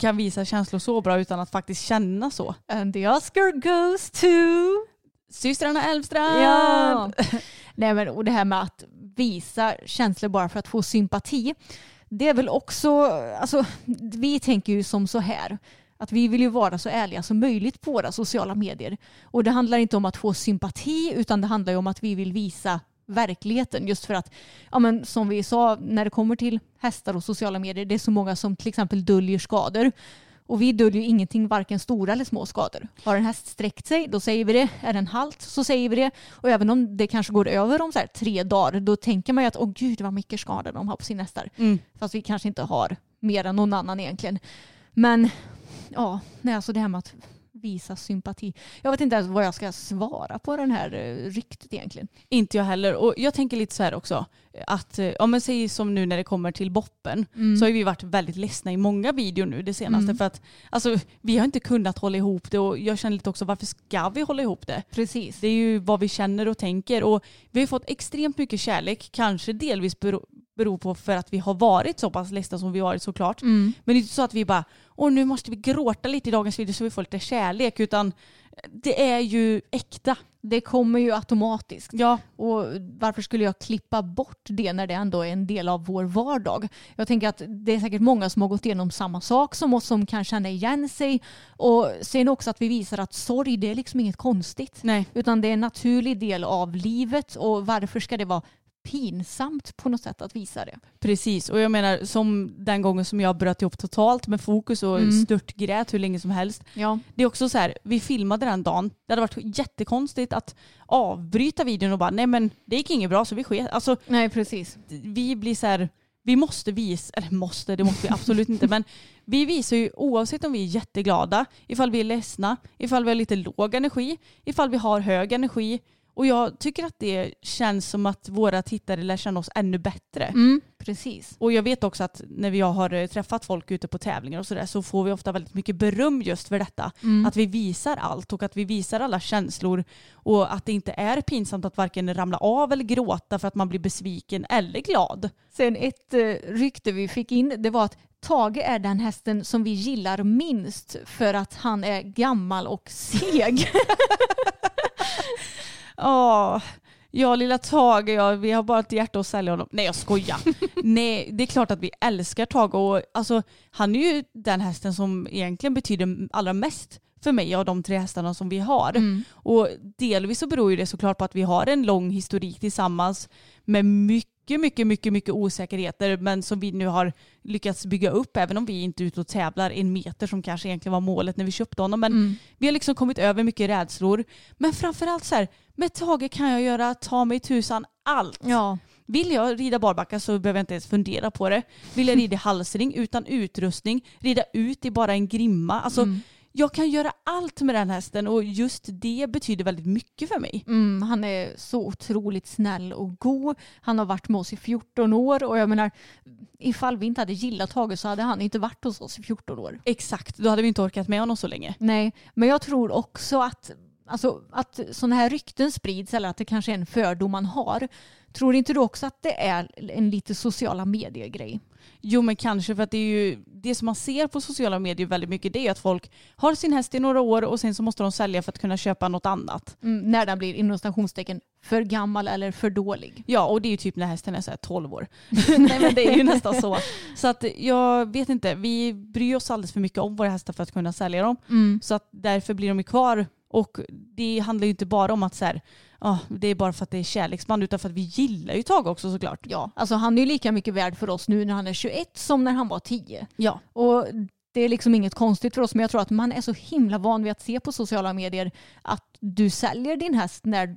kan visa känslor så bra utan att faktiskt känna så. And the Oscar goes to... Systrarna Elfstrand! Ja. Nej, men, och det här med att visa känslor bara för att få sympati. Det är väl också, alltså, vi tänker ju som så här. Att vi vill ju vara så ärliga som möjligt på våra sociala medier. Och det handlar inte om att få sympati utan det handlar ju om att vi vill visa verkligheten. Just för att, ja, men, som vi sa, när det kommer till hästar och sociala medier, det är så många som till exempel döljer skador. Och vi döljer ju ingenting, varken stora eller små skador. Har en häst sträckt sig, då säger vi det. Är den halt, så säger vi det. Och även om det kanske går över om så här tre dagar, då tänker man ju att åh gud vad mycket skador de har på sina hästar. Mm. Fast vi kanske inte har mer än någon annan egentligen. Men ja, nej, alltså det här med att visa sympati. Jag vet inte ens vad jag ska svara på den här eh, ryktet egentligen. Inte jag heller. Och jag tänker lite så här också. Att, eh, om man säger som nu när det kommer till boppen så har vi varit väldigt ledsna i många videor nu det senaste. Mm. För att alltså, vi har inte kunnat hålla ihop det och jag känner lite också varför ska vi hålla ihop det? Precis. Det är ju vad vi känner och tänker och vi har fått extremt mycket kärlek, kanske delvis bero, beror på för att vi har varit så pass ledsna som vi varit såklart. Mm. Men det är inte så att vi bara, åh nu måste vi gråta lite i dagens video så vi får lite kärlek utan det är ju äkta. Det kommer ju automatiskt. Ja, Och varför skulle jag klippa bort det när det ändå är en del av vår vardag? Jag tänker att det är säkert många som har gått igenom samma sak som oss som kan känna igen sig. Och sen också att vi visar att sorg det är liksom inget konstigt. nej. Utan det är en naturlig del av livet och varför ska det vara pinsamt på något sätt att visa det? Precis, och jag menar som den gången som jag bröt ihop totalt med fokus och Mm. störtgrät hur länge som helst. Ja. Det är också så här, vi filmade den dagen. Det hade varit jättekonstigt att avbryta videon och bara nej men det gick inget bra så vi sket. Alltså Nej, precis. vi blir så här, vi måste visa, eller måste, det måste vi absolut inte, men vi visar ju oavsett om vi är jätteglada, ifall vi är ledsna, ifall vi har lite låg energi, ifall vi har hög energi. Och jag tycker att det känns som att våra tittare lär känna oss ännu bättre. Mm, precis. Och jag vet också att när vi har eh, träffat folk ute på tävlingar och sådär så får vi ofta väldigt mycket beröm just för detta. Mm. Att vi visar allt och att vi visar alla känslor och att det inte är pinsamt att varken ramla av eller gråta för att man blir besviken eller glad. Sen ett eh, rykte vi fick in det var att Tage är den hästen som vi gillar minst för att han är gammal och seg. Ja, Ja, lilla Tage, ja, vi har bara ett hjärta att sälja honom. Nej, jag skojar. Nej, det är klart att vi älskar Tage och alltså, han är ju den hästen som egentligen betyder allra mest för mig av de tre hästarna som vi har. Och delvis så beror ju det såklart på att vi har en lång historik tillsammans med mycket, mycket, mycket, mycket osäkerheter men som vi nu har lyckats bygga upp även om vi inte är ute och tävlar en meter som kanske egentligen var målet när vi köpte honom. Men vi har liksom kommit över mycket rädslor. Men framförallt så här, med Tage kan jag göra ta mig tusan allt. Ja. Vill jag rida barbacka så behöver jag inte ens fundera på det. Vill jag rida i halsring utan utrustning, rida ut i bara en grimma. Alltså, Jag kan göra allt med den hästen och just det betyder väldigt mycket för mig. Mm, han är så otroligt snäll och god. Han har varit med oss i 14 år och jag menar ifall vi inte hade gillat Tage så hade han inte varit hos oss i 14 år. Exakt, då hade vi inte orkat med honom så länge. Nej, men jag tror också att, alltså, att sådana här rykten sprids eller att det kanske är en fördom man har. Tror inte du också att det är en lite sociala medier-grej? Jo men kanske för att det är ju det som man ser på sociala medier väldigt mycket det är att folk har sin häst i några år och sen så måste de sälja för att kunna köpa något annat. Mm, när den blir inom stationstecken för gammal eller för dålig. Ja och det är ju typ när hästen är så här 12 år. Nej men det är ju nästan så. Så att jag vet inte, vi bryr oss alldeles för mycket om våra hästar för att kunna sälja dem. Så att därför blir de ju kvar. Och det handlar ju inte bara om att så här, ah, det är bara för att det är kärleksband utan för att vi gillar ju Tage också såklart. Ja, alltså han är ju lika mycket värd för oss nu när han är 21 som när han var 10. Ja. Och det är liksom inget konstigt för oss men jag tror att man är så himla van vid att se på sociala medier att du säljer din häst när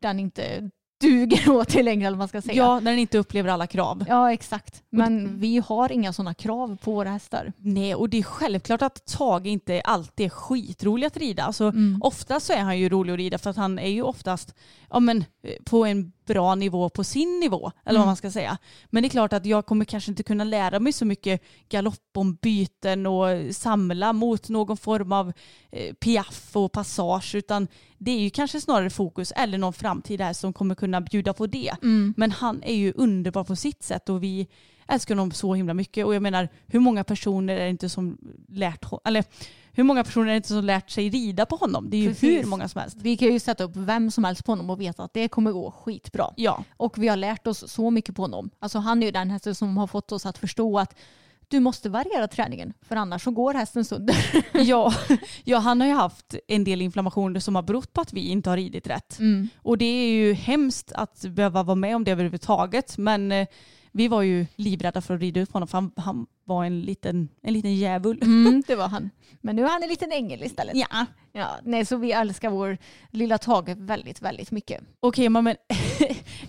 den inte duger åt dig längre eller vad man ska säga. Ja, när den inte upplever alla krav. Ja exakt. Men vi har inga sådana krav på våra hästar. Nej, och det är självklart att Tage inte alltid är skitrolig att rida. Alltså, Mm. Oftast så är han ju rolig att rida för att han är ju oftast ja, men, eh, på en bra nivå på sin nivå. Eller Mm. vad man ska säga. Men det är klart att jag kommer kanske inte kunna lära mig så mycket galoppombyten och samla mot någon form av eh, piaff och passage. Utan det är ju kanske snarare fokus eller någon framtid här som kommer kunna bjuda på det. Mm. Men han är ju underbar på sitt sätt och vi älskar honom så himla mycket. Och jag menar, hur många personer är det inte som lärt eller hur många personer är inte som lärt sig rida på honom? Det är ju Precis. hur många som helst. Vi kan ju sätta upp vem som helst på honom och veta att det kommer gå skitbra. Ja, Och vi har lärt oss så mycket på honom. Alltså han är ju den hästen som har fått oss att förstå att du måste variera träningen för annars så går hästen sönder. ja, ja, han har ju haft en del inflammationer som har berott på att vi inte har ridit rätt. Mm. Och det är ju hemskt att behöva vara med om det överhuvudtaget. Men eh, vi var ju livrädda för att rida ut på honom för han, han var en liten, en liten djävul. Mm, det var han. Men nu är han en liten ängel istället. Ja. Ja, nej, så vi älskar vår lilla Tage väldigt, väldigt mycket. Okej, men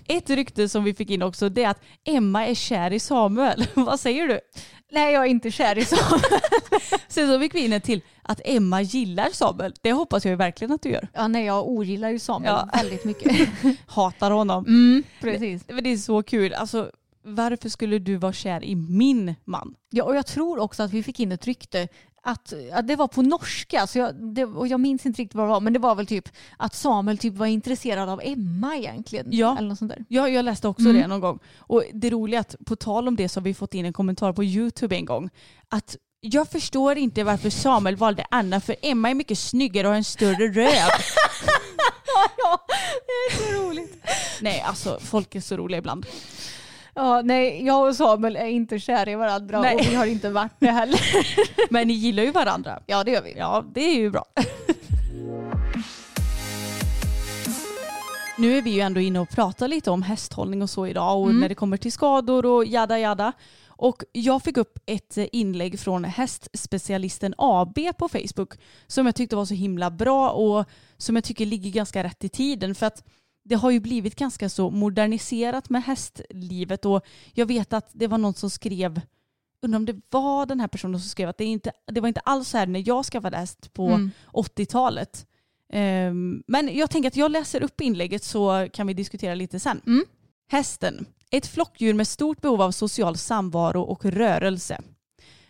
ett rykte som vi fick in också det är att Emma är kär i Samuel. Vad säger du? Nej, jag är inte kär i Samuel. Sen så fick vi in en till att Emma gillar Samuel. Det hoppas jag verkligen att du gör. Ja, nej, jag ogillar ju Samuel Ja. väldigt mycket. Hatar honom. Mm, precis. Men det är så kul. Alltså, varför skulle du vara kär i min man? Ja, och jag tror också att vi fick in ett rykte att, att det var på norska, så jag, det, och jag minns inte riktigt vad det var, men det var väl typ att Samuel typ var intresserad av Emma egentligen. Ja. Eller något sånt där. Ja, jag läste också det någon gång. Och det roliga är att på tal om det så har vi fått in en kommentar på YouTube en gång. Att jag förstår inte varför Samuel valde Anna för Emma är mycket snyggare och har en större röv. ja, det är så roligt. Nej, alltså folk är så roliga ibland. Ja, nej, jag och Samuel är inte kära i varandra Nej. och vi har inte varit det heller. Men ni gillar ju varandra. Ja, det gör vi. Ja, det är ju bra. Nu är vi ju ändå inne och pratar lite om hästhållning och så idag och när det kommer till skador och jada jada. Och jag fick upp ett inlägg från hästspecialisten AB på Facebook som jag tyckte var så himla bra och som jag tycker ligger ganska rätt i tiden för att det har ju blivit ganska så moderniserat med hästlivet och jag vet att det var någon som skrev undrar om det var den här personen som skrev att det, inte, det var inte alls så här när jag skaffade häst på Mm. 80-talet. Ehm, men jag tänker att jag läser upp inlägget så kan vi diskutera lite sen. Mm. Hästen. Ett flockdjur med stort behov av social samvaro och rörelse.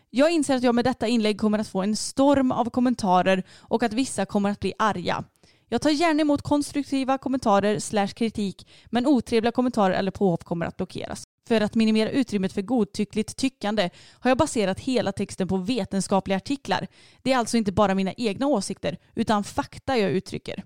Jag inser att jag med detta inlägg kommer att få en storm av kommentarer och att vissa kommer att bli arga. Jag tar gärna emot konstruktiva kommentarer slash kritik men otrevliga kommentarer eller påhopp kommer att blockeras. För att minimera utrymmet för godtyckligt tyckande har jag baserat hela texten på vetenskapliga artiklar. Det är alltså inte bara mina egna åsikter utan fakta jag uttrycker.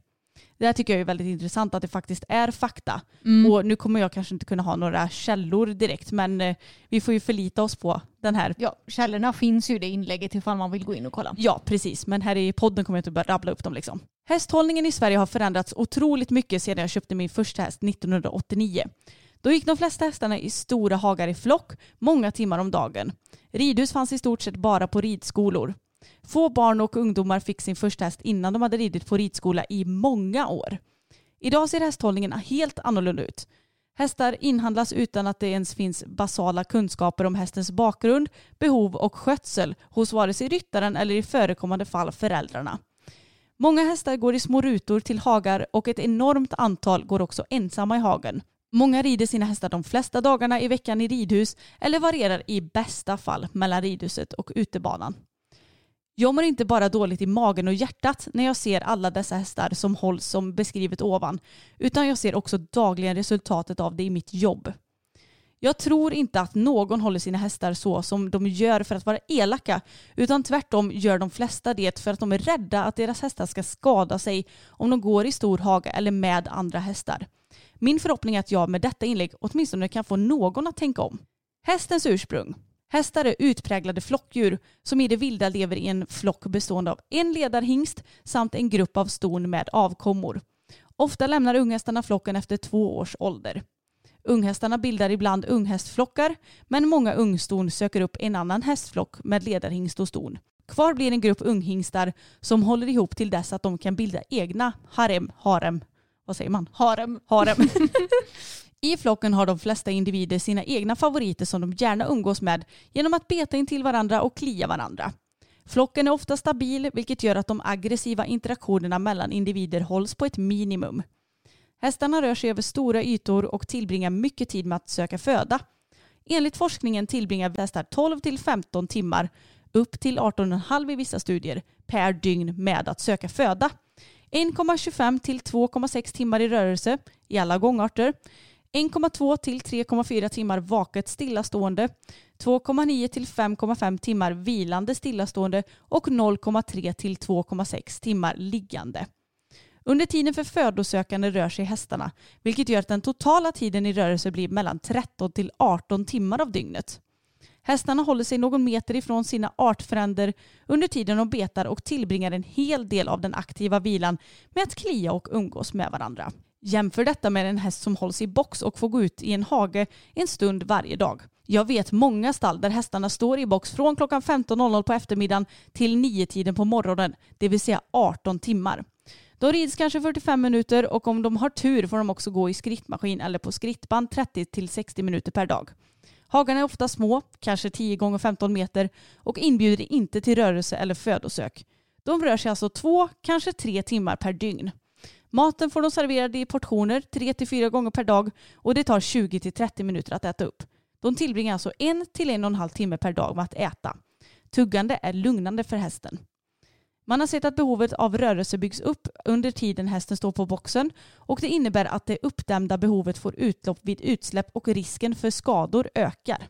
Det där tycker jag är väldigt intressant att det faktiskt är fakta. Mm. Och nu kommer jag kanske inte kunna ha några källor direkt men eh, vi får ju förlita oss på den här. Ja, källorna finns ju i det inlägget ifall man vill gå in och kolla. Ja precis men här i podden kommer jag inte börja rabbla upp dem liksom. Hästhållningen i Sverige har förändrats otroligt mycket sedan jag köpte min första häst 1989. Då gick de flesta hästarna i stora hagar i flock många timmar om dagen. Ridhus fanns i stort sett bara på ridskolor. Få barn och ungdomar fick sin första häst innan de hade ridit på ridskola i många år. Idag ser hästhållningen helt annorlunda ut. Hästar inhandlas utan att det ens finns basala kunskaper om hästens bakgrund, behov och skötsel hos vare sig ryttaren eller i förekommande fall föräldrarna. Många hästar går i små rutor till hagar och ett enormt antal går också ensamma i hagen. Många rider sina hästar de flesta dagarna i veckan i ridhus eller varierar i bästa fall mellan ridhuset och utebanan. Jag mår inte bara dåligt i magen och hjärtat när jag ser alla dessa hästar som hålls som beskrivet ovan, utan jag ser också dagligen resultatet av det i mitt jobb. Jag tror inte att någon håller sina hästar så som de gör för att vara elaka, utan tvärtom gör de flesta det för att de är rädda att deras hästar ska skada sig om de går i stor hage eller med andra hästar. Min förhoppning är att jag med detta inlägg åtminstone kan få någon att tänka om. Hästens ursprung. Hästar är utpräglade flockdjur som i det vilda lever i en flock bestående av en ledarhingst samt en grupp av ston med avkommor. Ofta lämnar unghästarna flocken efter två års ålder. Unghästarna bildar ibland unghästflockar men många ungston söker upp en annan hästflock med ledarhingst och ston. Kvar blir en grupp unghingstar som håller ihop till dess att de kan bilda egna harem, harem, vad säger man? Harem. Harem. I flocken har de flesta individer sina egna favoriter som de gärna umgås med genom att beta in till varandra och klia varandra. Flocken är ofta stabil vilket gör att de aggressiva interaktionerna mellan individer hålls på ett minimum. Hästarna rör sig över stora ytor och tillbringar mycket tid med att söka föda. Enligt forskningen tillbringar hästar 12 till 15 timmar, upp till 18,5 i vissa studier, per dygn med att söka föda. 1,25 till 2,6 timmar i rörelse i alla gångarter. 1,2 till 3,4 timmar vaket stillastående. 2,9 till 5,5 timmar vilande stillastående och 0,3 till 2,6 timmar liggande. Under tiden för födosökande rör sig hästarna, vilket gör att den totala tiden i rörelse blir mellan 13 till 18 timmar av dygnet. Hästarna håller sig någon meter ifrån sina artfränder under tiden de betar och tillbringar en hel del av den aktiva vilan med att klia och umgås med varandra. Jämför detta med en häst som hålls i box och får gå ut i en hage en stund varje dag. Jag vet många stall där hästarna står i box från klockan 15.00 på eftermiddagen till 9-tiden på morgonen, det vill säga 18 timmar. De rids kanske 45 minuter och om de har tur får de också gå i skrittmaskin eller på skrittband 30-60 minuter per dag. Hagarna är ofta små, kanske 10 gånger 15 meter och inbjuder inte till rörelse eller födosök. De rör sig alltså två, kanske tre timmar per dygn. Maten får de serverade i portioner 3-4 gånger per dag och det tar 20-30 minuter att äta upp. De tillbringar alltså en till en och en halv timme per dag med att äta. Tuggande är lugnande för hästen. Man har sett att behovet av rörelse byggs upp under tiden hästen står på boxen och det innebär att det uppdämda behovet får utlopp vid utsläpp och risken för skador ökar.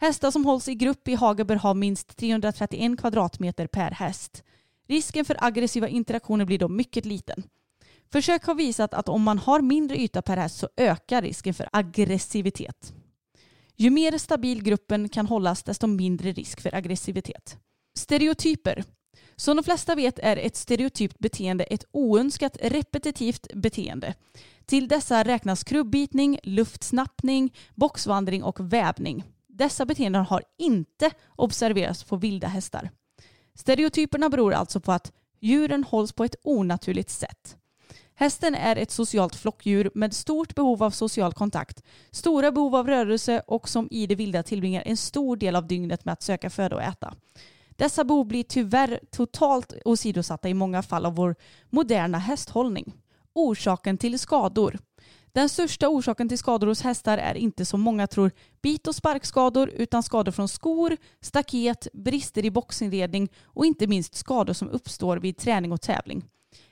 Hästar som hålls i grupp i hage bör ha minst 331 kvadratmeter per häst. Risken för aggressiva interaktioner blir då mycket liten. Försök har visat att om man har mindre yta per häst så ökar risken för aggressivitet. Ju mer stabil gruppen kan hållas desto mindre risk för aggressivitet. Stereotyper. Som de flesta vet är ett stereotypt beteende ett oönskat repetitivt beteende. Till dessa räknas krubbitning, luftsnappning, boxvandring och vävning. Dessa beteenden har inte observerats på vilda hästar. Stereotyperna beror alltså på att djuren hålls på ett onaturligt sätt. Hästen är ett socialt flockdjur med stort behov av social kontakt, stora behov av rörelse och som i det vilda tillbringar en stor del av dygnet med att söka föda och äta. Dessa behov blir tyvärr totalt åsidosatta i många fall av vår moderna hästhållning. Orsaken till skador. Den största orsaken till skador hos hästar är inte som många tror bit och sparkskador utan skador från skor, staket, brister i boxinredning och inte minst skador som uppstår vid träning och tävling.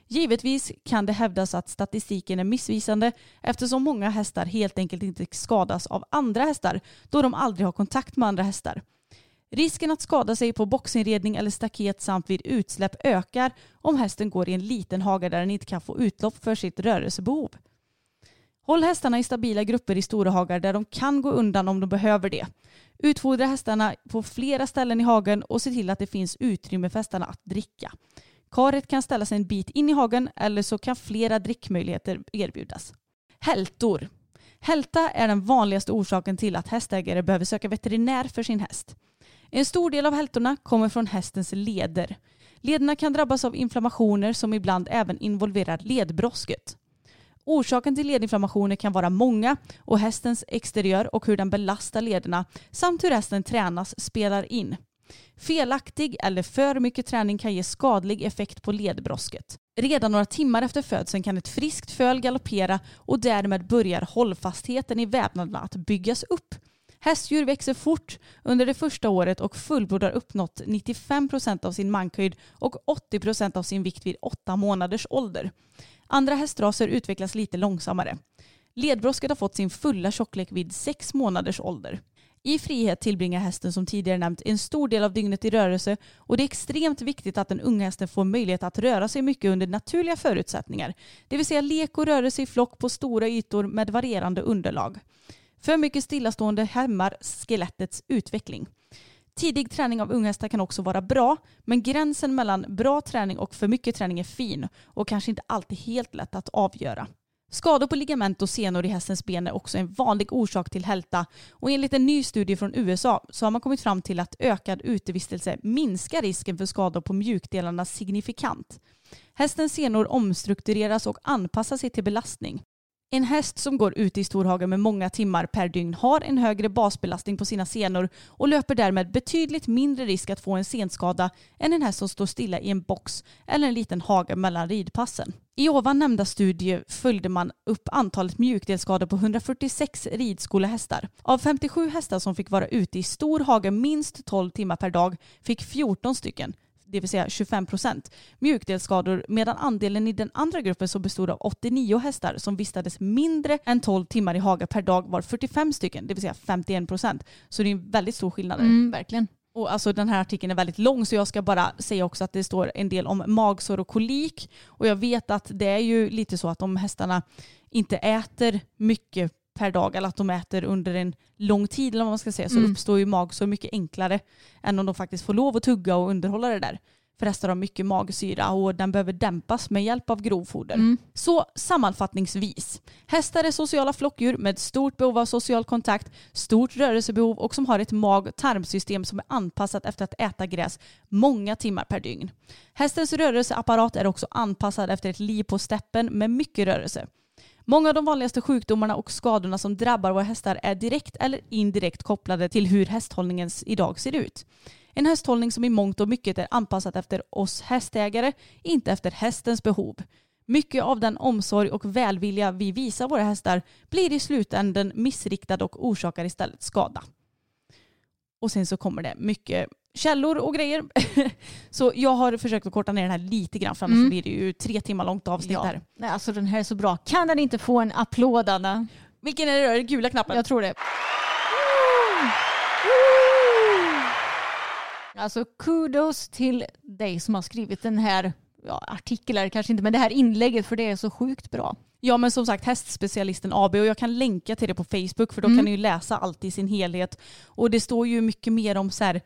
Givetvis kan det hävdas att statistiken är missvisande eftersom många hästar helt enkelt inte skadas av andra hästar då de aldrig har kontakt med andra hästar. Risken att skada sig på boxinredning eller staket samt vid utsläpp ökar om hästen går i en liten hage där den inte kan få utlopp för sitt rörelsebehov. Håll hästarna i stabila grupper i stora hagar där de kan gå undan om de behöver det. Utfodra hästarna på flera ställen i hagen och se till att det finns utrymme för hästarna att dricka. Karet kan ställa sig en bit in i hagen eller så kan flera drickmöjligheter erbjudas. Hältor. Hälta är den vanligaste orsaken till att hästägare behöver söka veterinär för sin häst. En stor del av hältorna kommer från hästens leder. Lederna kan drabbas av inflammationer som ibland även involverar ledbrosket. Orsaken till ledinflammationer kan vara många och hästens exteriör och hur den belastar lederna samt hur hästen tränas spelar in. Felaktig eller för mycket träning kan ge skadlig effekt på ledbrosket. Redan några timmar efter födseln kan ett friskt föl galoppera och därmed börjar hållfastheten i vävnaderna att byggas upp. Hästdjur växer fort under det första året och fullblod har uppnått 95% av sin mankhöjd och 80% av sin vikt vid 8 månaders ålder. Andra hästraser utvecklas lite långsammare. Ledbrosket har fått sin fulla tjocklek vid 6 månaders ålder. I frihet tillbringar hästen som tidigare nämnt en stor del av dygnet i rörelse och det är extremt viktigt att den unga hästen får möjlighet att röra sig mycket under naturliga förutsättningar. Det vill säga lek och rörelse i flock på stora ytor med varierande underlag. För mycket stillastående hämmar skelettets utveckling. Tidig träning av unghästar kan också vara bra, men gränsen mellan bra träning och för mycket träning är fin och kanske inte alltid helt lätt att avgöra. Skador på ligament och senor i hästens ben är också en vanlig orsak till hälta och enligt en ny studie från USA så har man kommit fram till att ökad utevistelse minskar risken för skador på mjukdelarna signifikant. Hästens senor omstruktureras och anpassar sig till belastning. En häst som går ute i storhagen med många timmar per dygn har en högre basbelastning på sina senor och löper därmed betydligt mindre risk att få en senskada än en häst som står stilla i en box eller en liten hage mellan ridpassen. I ovan nämnda studie följde man upp antalet mjukdelsskador på 146 ridskolehästar. Av 57 hästar som fick vara ute i stor hage minst 12 timmar per dag fick 14 stycken, det vill säga 25 procent, mjukdelsskador medan andelen i den andra gruppen som bestod av 89 hästar som vistades mindre än 12 timmar i hage per dag var 45 stycken, det vill säga 51 procent. Så det är en väldigt stor skillnad. Mm, verkligen. Och alltså den här artikeln är väldigt lång så jag ska bara säga också att det står en del om magsår och kolik. Och jag vet att det är ju lite så att om hästarna inte äter mycket per dag eller att de äter under en lång tid eller vad man ska säga så Mm. uppstår ju magsår mycket enklare än om de faktiskt får lov att tugga och underhålla det där. För hästar har mycket magsyra och den behöver dämpas med hjälp av grovfoder. Mm. Så sammanfattningsvis. Hästar är sociala flockdjur med stort behov av social kontakt, stort rörelsebehov och som har ett mag-tarmsystem som är anpassat efter att äta gräs många timmar per dygn. Hästens rörelseapparat är också anpassad efter ett liv på steppen med mycket rörelse. Många av de vanligaste sjukdomarna och skadorna som drabbar våra hästar är direkt eller indirekt kopplade till hur hästhållningen idag ser ut. En hästhållning som i mångt och mycket är anpassad efter oss hästägare, inte efter hästens behov. Mycket av den omsorg och välvilja vi visar våra hästar blir i slutänden missriktad och orsakar istället skada. Och sen så kommer det mycket källor och grejer. så jag har försökt att korta ner den här lite grann för annars Mm. blir det ju tre timmar långt avsnitt Ja. här. Nej, alltså den här är så bra. Kan den inte få en applåd Anna? Vilken är det då? Det gula knappen? Jag tror det. Alltså kudos till dig som har skrivit den här ja, artikeln, kanske inte, men det här inlägget för det är så sjukt bra. Ja men som sagt hästspecialisten AB och jag kan länka till det på Facebook för då Mm. kan ni ju läsa allt i sin helhet. Och det står ju mycket mer om så här,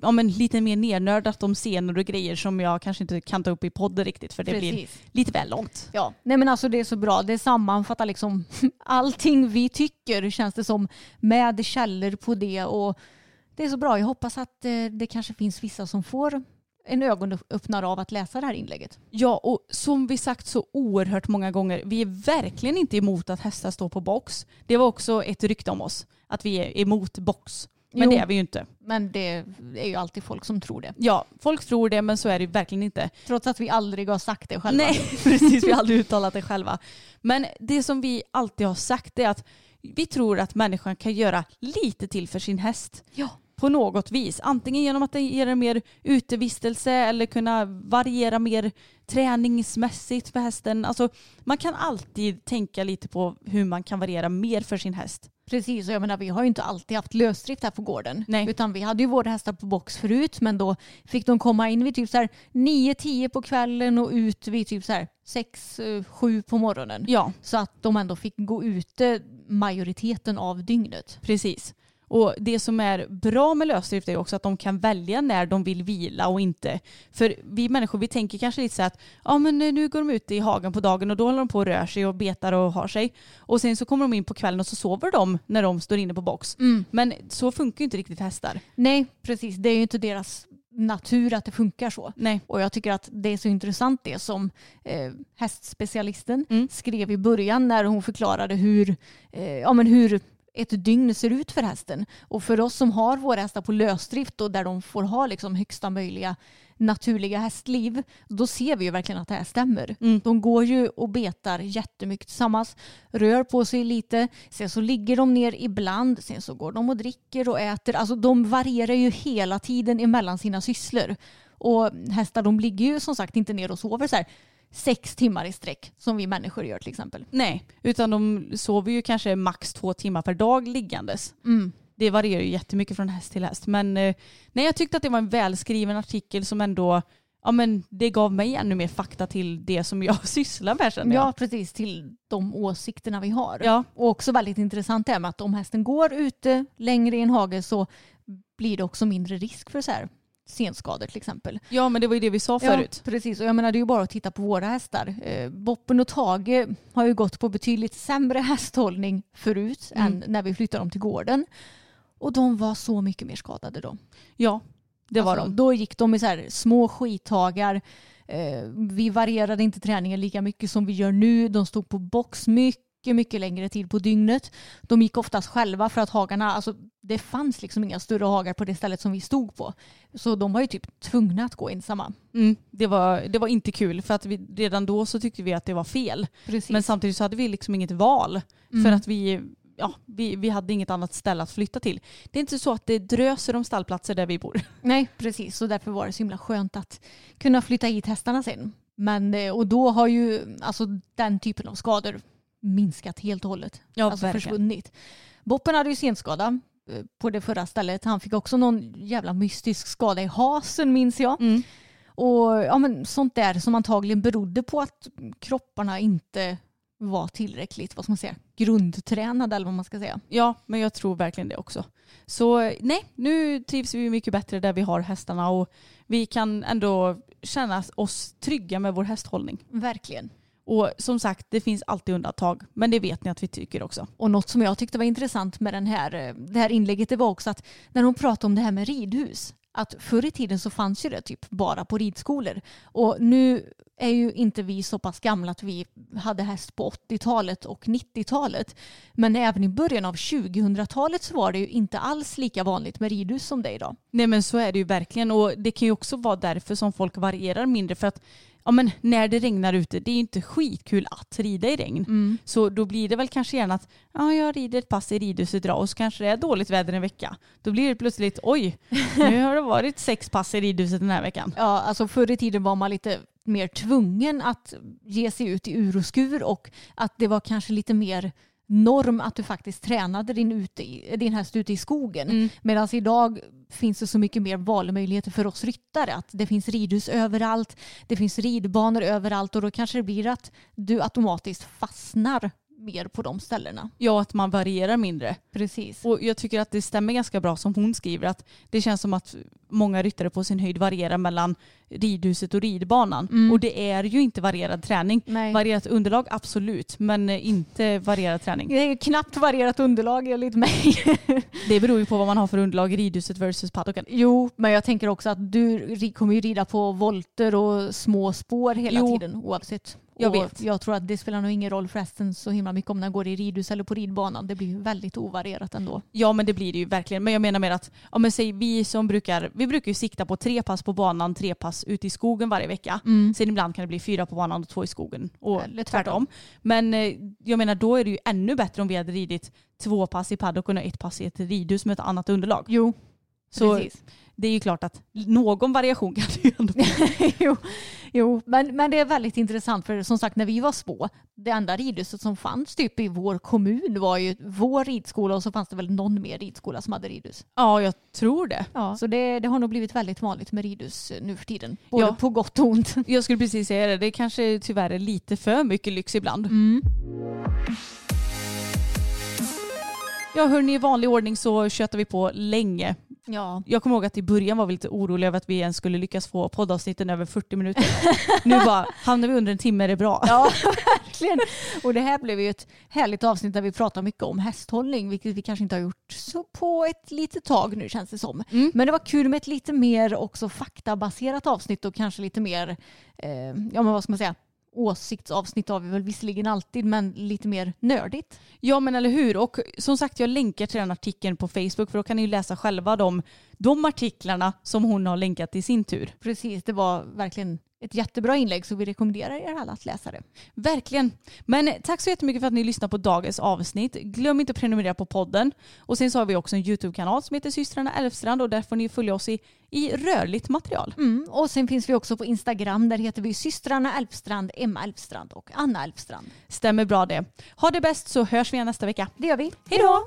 ja, men lite mer nernördat om scener och grejer som jag kanske inte kan ta upp i podden riktigt för det blir Precis. lite väl långt. Ja, nej men alltså det är så bra. Det sammanfattar liksom allting vi tycker känns det som med källor på det och det är så bra. Jag hoppas att eh, det kanske finns vissa som får en ögonöppnare av att läsa det här inlägget. Ja och som vi sagt så oerhört många gånger, vi är verkligen inte emot att hästar står på box. Det var också ett rykte om oss, att vi är emot box. Men Jo. det är vi ju inte. Men det är ju alltid folk som tror det. Ja, folk tror det men så är det verkligen inte. Trots att vi aldrig har sagt det själva. Nej, precis. Vi har aldrig uttalat det själva. Men det som vi alltid har sagt är att vi tror att människan kan göra lite till för sin häst. Ja. På något vis. Antingen genom att det ger en mer utevistelse eller kunna variera mer träningsmässigt för hästen. Alltså, man kan alltid tänka lite på hur man kan variera mer för sin häst. Precis, och jag menar vi har ju inte alltid haft lösdrift här på gården. Nej. Utan vi hade ju våra hästar på box förut men då fick de komma in vid typ så här 9-10 på kvällen och ut vid typ så här 6-7 på morgonen. Ja, Så att de ändå fick gå ute majoriteten av dygnet. precis. Och det som är bra med lösdrift är också att de kan välja när de vill vila och inte. För vi människor vi tänker kanske lite så att ja, men nu går de ut i hagen på dagen och då håller de på och rör sig och betar och har sig. Och sen så kommer de in på kvällen och så sover de när de står inne på box. Men så funkar ju inte riktigt hästar. Nej, precis. Det är ju inte deras natur att det funkar så. Nej. Och jag tycker att det är så intressant det som eh, hästspecialisten Mm. skrev i början när hon förklarade hur, eh, ja, men hur ett dygn ser ut för hästen. Och för oss som har våra hästar på lösdrift och där de får ha liksom högsta möjliga naturliga hästliv, då ser vi ju verkligen att det här stämmer. Mm. De går ju och betar jättemycket tillsammans, rör på sig lite, sen så ligger de ner ibland, sen så går de och dricker och äter. Alltså de varierar ju hela tiden emellan sina sysslor. Och hästar de ligger ju som sagt inte ner och sover så här sex timmar i sträck som vi människor gör till exempel. Nej, utan de sover ju kanske max två timmar per dag liggandes. Det varierar ju jättemycket från häst till häst. Men eh, nej, jag tyckte att det var en välskriven artikel som ändå, ja men det gav mig ännu mer fakta till det som jag sysslar med känner jag. Ja, precis till de åsikterna vi har. Ja. Och också väldigt intressant är med att om hästen går ute längre i en hage så blir det också mindre risk för så här senskador till exempel. Ja men det var ju det vi sa förut. Ja, precis. Och jag menar det är ju bara att titta på våra hästar. Eh, Boppen och Tage har ju gått på betydligt sämre hästhållning förut Mm. än när vi flyttade dem till gården. Och de var så mycket mer skadade då. Ja, det var Alltså, de. Då gick de i så här små skithagar. Eh, vi varierade inte träningen lika mycket som vi gör nu. De stod på box mycket, mycket längre tid på dygnet. De gick oftast själva för att hagarna, alltså det fanns liksom inga större hagar på det stället som vi stod på. Så de var ju typ tvungna att gå ensamma. Mm, det, var, det var inte kul för att vi, redan då så tyckte vi att det var fel. Precis. Men samtidigt så hade vi liksom inget val. Mm. För att vi, ja, vi, vi hade inget annat ställe att flytta till. Det är inte så att det dröser om stallplatser där vi bor. Nej, precis. Så därför var det så himla skönt att kunna flytta hit hästarna sen. Men, eh, och då har ju alltså, den typen av skador minskat helt och hållet. Ja, alltså verkligen. försvunnit. Boppen hade ju senskada eh, på det förra stället. Han fick också någon jävla mystisk skada i hasen minns jag. Mm. Och ja, men sånt där som antagligen berodde på att kropparna inte var tillräckligt, vad ska man säga, grundtränade eller vad man ska säga. Ja, men jag tror verkligen det också. Så nej, nu trivs vi mycket bättre där vi har hästarna och vi kan ändå känna oss trygga med vår hästhållning. Verkligen. Och som sagt, det finns alltid undantag, men det vet ni att vi tycker också. Och något som jag tyckte var intressant med den här, eh, det här inlägget det var också att när hon pratade om det här med ridhus, att förr i tiden så fanns ju det typ bara på ridskolor. Och nu är ju inte vi så pass gamla att vi hade häst på 80-talet och 90-talet. Men även i början av 2000-talet så var det ju inte alls lika vanligt med ridhus som det är idag. Nej men så är det ju verkligen och det kan ju också vara därför som folk varierar mindre för att ja, men när det regnar ute, det är ju inte skitkul att rida i regn. Så då blir det väl kanske gärna att ja, jag rider ett pass i ridhuset idag och så kanske det är dåligt väder en vecka. Då blir det plötsligt oj, nu har det varit sex pass i ridhuset den här veckan. Ja, alltså förr i tiden var man lite mer tvungen att ge sig ut i ur och skur och att det var kanske lite mer norm att du faktiskt tränade din, ute din häst ute i skogen. Mm. Medan idag finns det så mycket mer valmöjligheter för oss ryttare. Att det finns ridhus överallt, det finns ridbanor överallt och då kanske det blir att du automatiskt fastnar mer på de ställena. Ja, att man varierar mindre. Precis. Och jag tycker att det stämmer ganska bra som hon skriver att det känns som att många ryttare på sin höjd varierar mellan ridhuset och ridbanan. Och det är ju inte varierad träning. Nej. Varierat underlag absolut, men inte varierad träning. Det är knappt varierat underlag enligt mig. Det beror ju på vad man har för underlag i ridhuset versus paddocken. Jo, men jag tänker också att du kommer ju rida på volter och små spår hela Jo. tiden oavsett. Jag och vet. Jag tror att det spelar nog ingen roll förresten så himla mycket om den går i ridhus eller på ridbanan. Det blir väldigt ovarierat ändå. Ja men det blir det ju verkligen. Men jag menar mer att, ja men säg vi som brukar, vi brukar ju sikta på tre pass på banan, tre pass ute i skogen varje vecka. Sen ibland kan det bli fyra på banan och två i skogen. Och Eller tvärtom. Men eh, jag menar då är det ju ännu bättre om vi hade ridit två pass i paddocken och ett pass i ett ridhus med ett annat underlag. Jo, Så precis. det är ju klart att någon variation kan det ju ändå jo. Jo, men, men det är väldigt intressant för som sagt när vi var små, det enda ridhuset som fanns typ i vår kommun var ju vår ridskola och så fanns det väl någon mer ridskola som hade ridhus. Ja, jag tror det. Ja, så det, det har nog blivit väldigt vanligt med ridhus nu för tiden. Både Ja. på gott och ont. Jag skulle precis säga det. Det kanske tyvärr är lite för mycket lyx ibland. Ja, hörni, i vanlig ordning så tjötar vi på länge. Ja. Jag kommer ihåg att i början var vi lite oroliga över att vi ens skulle lyckas få poddavsnitten över 40 minuter. nu bara, hamnar vi under en timme är det bra. Ja, verkligen. Och det här blev ju ett härligt avsnitt där vi pratar mycket om hästhållning, vilket vi kanske inte har gjort så på ett litet tag nu känns det som. Men det var kul med ett lite mer också faktabaserat avsnitt och kanske lite mer, eh, ja men vad ska man säga, åsiktsavsnitt har vi väl visserligen alltid, men lite mer nördigt. Ja men eller hur. Och som sagt jag länkar till den artikeln på Facebook för då kan ni ju läsa själva de, de artiklarna som hon har länkat i sin tur. Precis, det var verkligen ett jättebra inlägg så vi rekommenderar er alla att läsa det. Verkligen. Men eh, tack så jättemycket för att ni lyssnar på dagens avsnitt. Glöm inte att prenumerera på podden. Och sen så har vi också en YouTube-kanal som heter systrarna Elfstrand och där får ni följa oss i, i rörligt material. Mm. Och sen finns vi också på Instagram, där heter vi systrarna Elfstrand, Emma Elfstrand och Anna Elfstrand. Stämmer bra det. Ha det bäst så hörs vi igen nästa vecka. Det gör vi. Hej då!